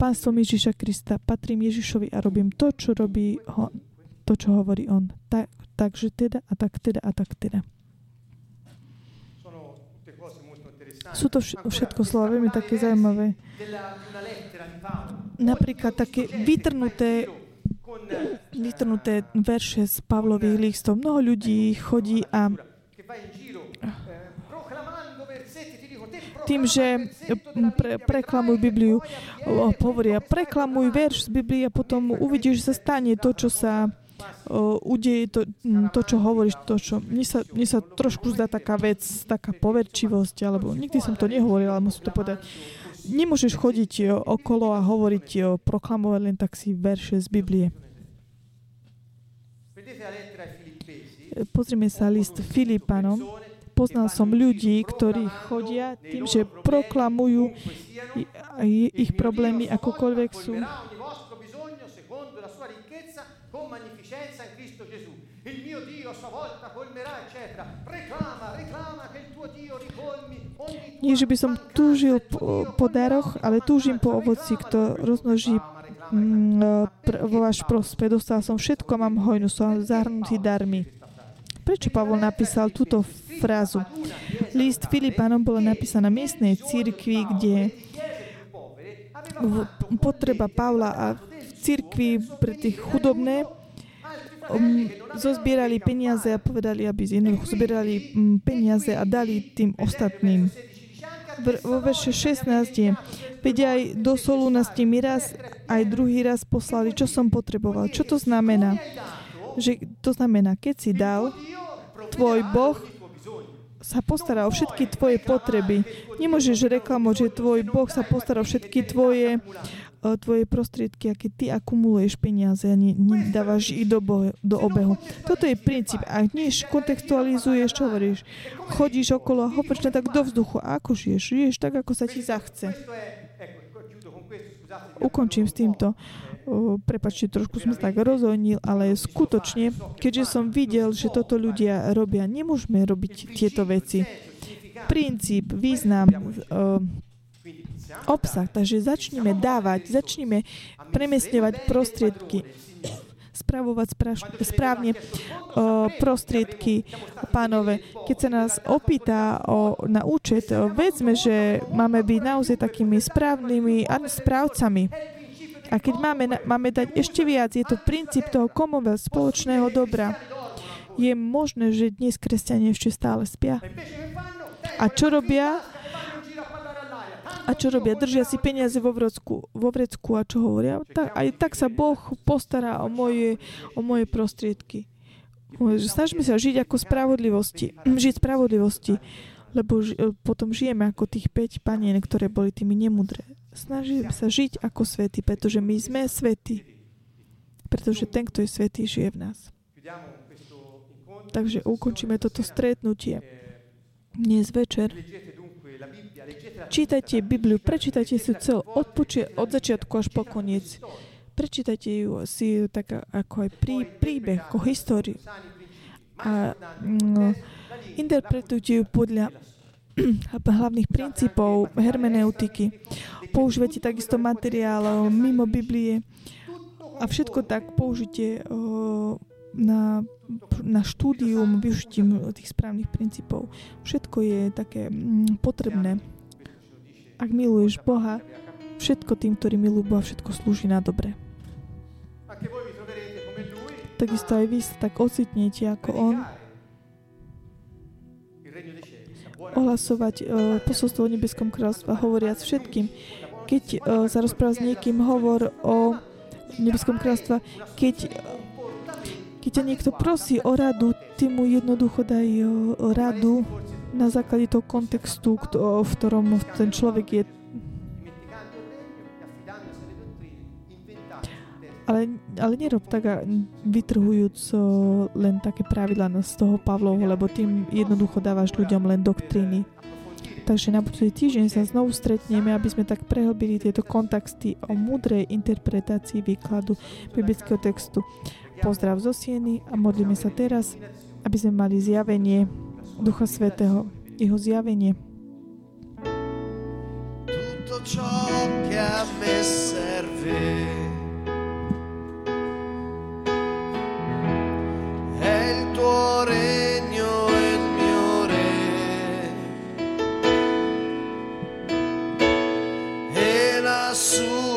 S2: Pánstvom Ježiša Krista. Patrím Ježišovi a robím to, čo robí ho, to, čo hovorí on. Tak, takže teda a tak teda a tak teda. Sú to všetko slova veľmi také zaujímavé. Napríklad také vytrnuté vytrnuté verše z Pavlových listov. Mnoho ľudí chodí a tým, že pre, preklamujú Bibliu, hovoria, preklamuj verš z Biblie a potom uvidíš, že sa stane to, čo sa udeje to, to, čo hovoríš, to, čo... Mne sa, mne sa trošku zdá taká vec, taká poverčivosť, alebo nikdy som to nehovorila, ale musím to povedať. Nemôžeš chodiť okolo a hovoriť, proklamovať len tak si verše z Biblie. Pozrime sa list Filipanom. Poznal som ľudí, ktorí chodia tým, že proklamujú ich problémy akokoľvek sú. Il Nie, že by som túžil po, po daroch, ale túžim po ovoci, kto rozmnoží mm, vo váš prospech. Dostal som všetko, mám hojnu, som zahrnutý darmi. Prečo Pavol napísal túto frázu? List Filipanom bol napísaný na miestnej církvi, kde potreba Pavla a v církvi pre tých chudobné um, zozbierali peniaze a povedali, aby jednoducho zbierali um, peniaze a dali tým ostatným. Vo verše 16 je, veď aj do Soluna s tými raz, aj druhý raz poslali, čo som potreboval. Čo to znamená? Že to znamená, keď si dal, tvoj Boh sa postará o všetky tvoje potreby. Nemôžeš reklamovať, že tvoj Boh sa postará o všetky tvoje tvoje prostriedky a keď ty akumuluješ peniaze a nedávaš ich do, bohe, do obehu. Toto je princíp. Ak než kontextualizuješ, čo hovoríš? Chodíš okolo a hovoríš tak do vzduchu. A ako žiješ? Žiješ tak, ako sa ti zachce. Ukončím s týmto. Prepačte, trošku som sa tak rozhodnil, ale skutočne, keďže som videl, že toto ľudia robia, nemôžeme robiť tieto veci. Princíp, význam, obsah. Takže začneme dávať, začneme premiesňovať prostriedky, spravovať správne o, prostriedky pánové. Keď sa nás opýta o, na účet, o, vedzme, že máme byť naozaj takými správnymi správcami. A keď máme, máme dať ešte viac, je to princíp toho komového spoločného dobra. Je možné, že dnes kresťania ešte stále spia. A čo robia? A čo robia? Držia si peniaze vo vrecku, vo vrecku a čo hovoria? Tak, aj tak sa Boh postará o moje, o moje prostriedky. Snažíme sa žiť ako spravodlivosti. Žiť spravodlivosti. Lebo ži, potom žijeme ako tých 5 panien, ktoré boli tými nemudré. Snažíme sa žiť ako svety, pretože my sme svety. Pretože ten, kto je svetý, žije v nás. Takže ukončíme toto stretnutie dnes večer. Čítajte Bibliu, prečítajte si celú od, počie, od začiatku až po koniec. Prečítajte ju si tak ako aj prí, príbeh, ako históriu. A no, interpretujte ju podľa hlavných princípov hermeneutiky. Používajte takisto materiál mimo Biblie a všetko tak použite na, na štúdium, využitím tých správnych princípov. Všetko je také potrebné. Ak miluješ Boha, všetko tým, ktorí milujú Boha, všetko slúži na dobre. takisto aj vy sa tak ocitnete ako on, ohlasovať uh, posolstvo o nebeskom kráľstve, hovoriac všetkým. Keď uh, sa rozpráva s niekým hovor o nebeskom kráľstve, keď, keď ťa niekto prosí o radu, ty mu jednoducho daj uh, radu na základe toho kontextu, v ktorom ten človek je. Ale, ale nerob tak, vytrhujúc len také pravidla z toho Pavlovho, lebo tým jednoducho dávaš ľuďom len doktríny. Takže na budúci týždeň sa znovu stretneme, aby sme tak prehlbili tieto kontexty o múdrej interpretácii výkladu biblického textu. Pozdrav zo Sieny a modlíme sa teraz, aby sme mali zjavenie Ducha Svetého, jeho zjavenie.
S1: tutto ciò che a me serve tuo regno e la sua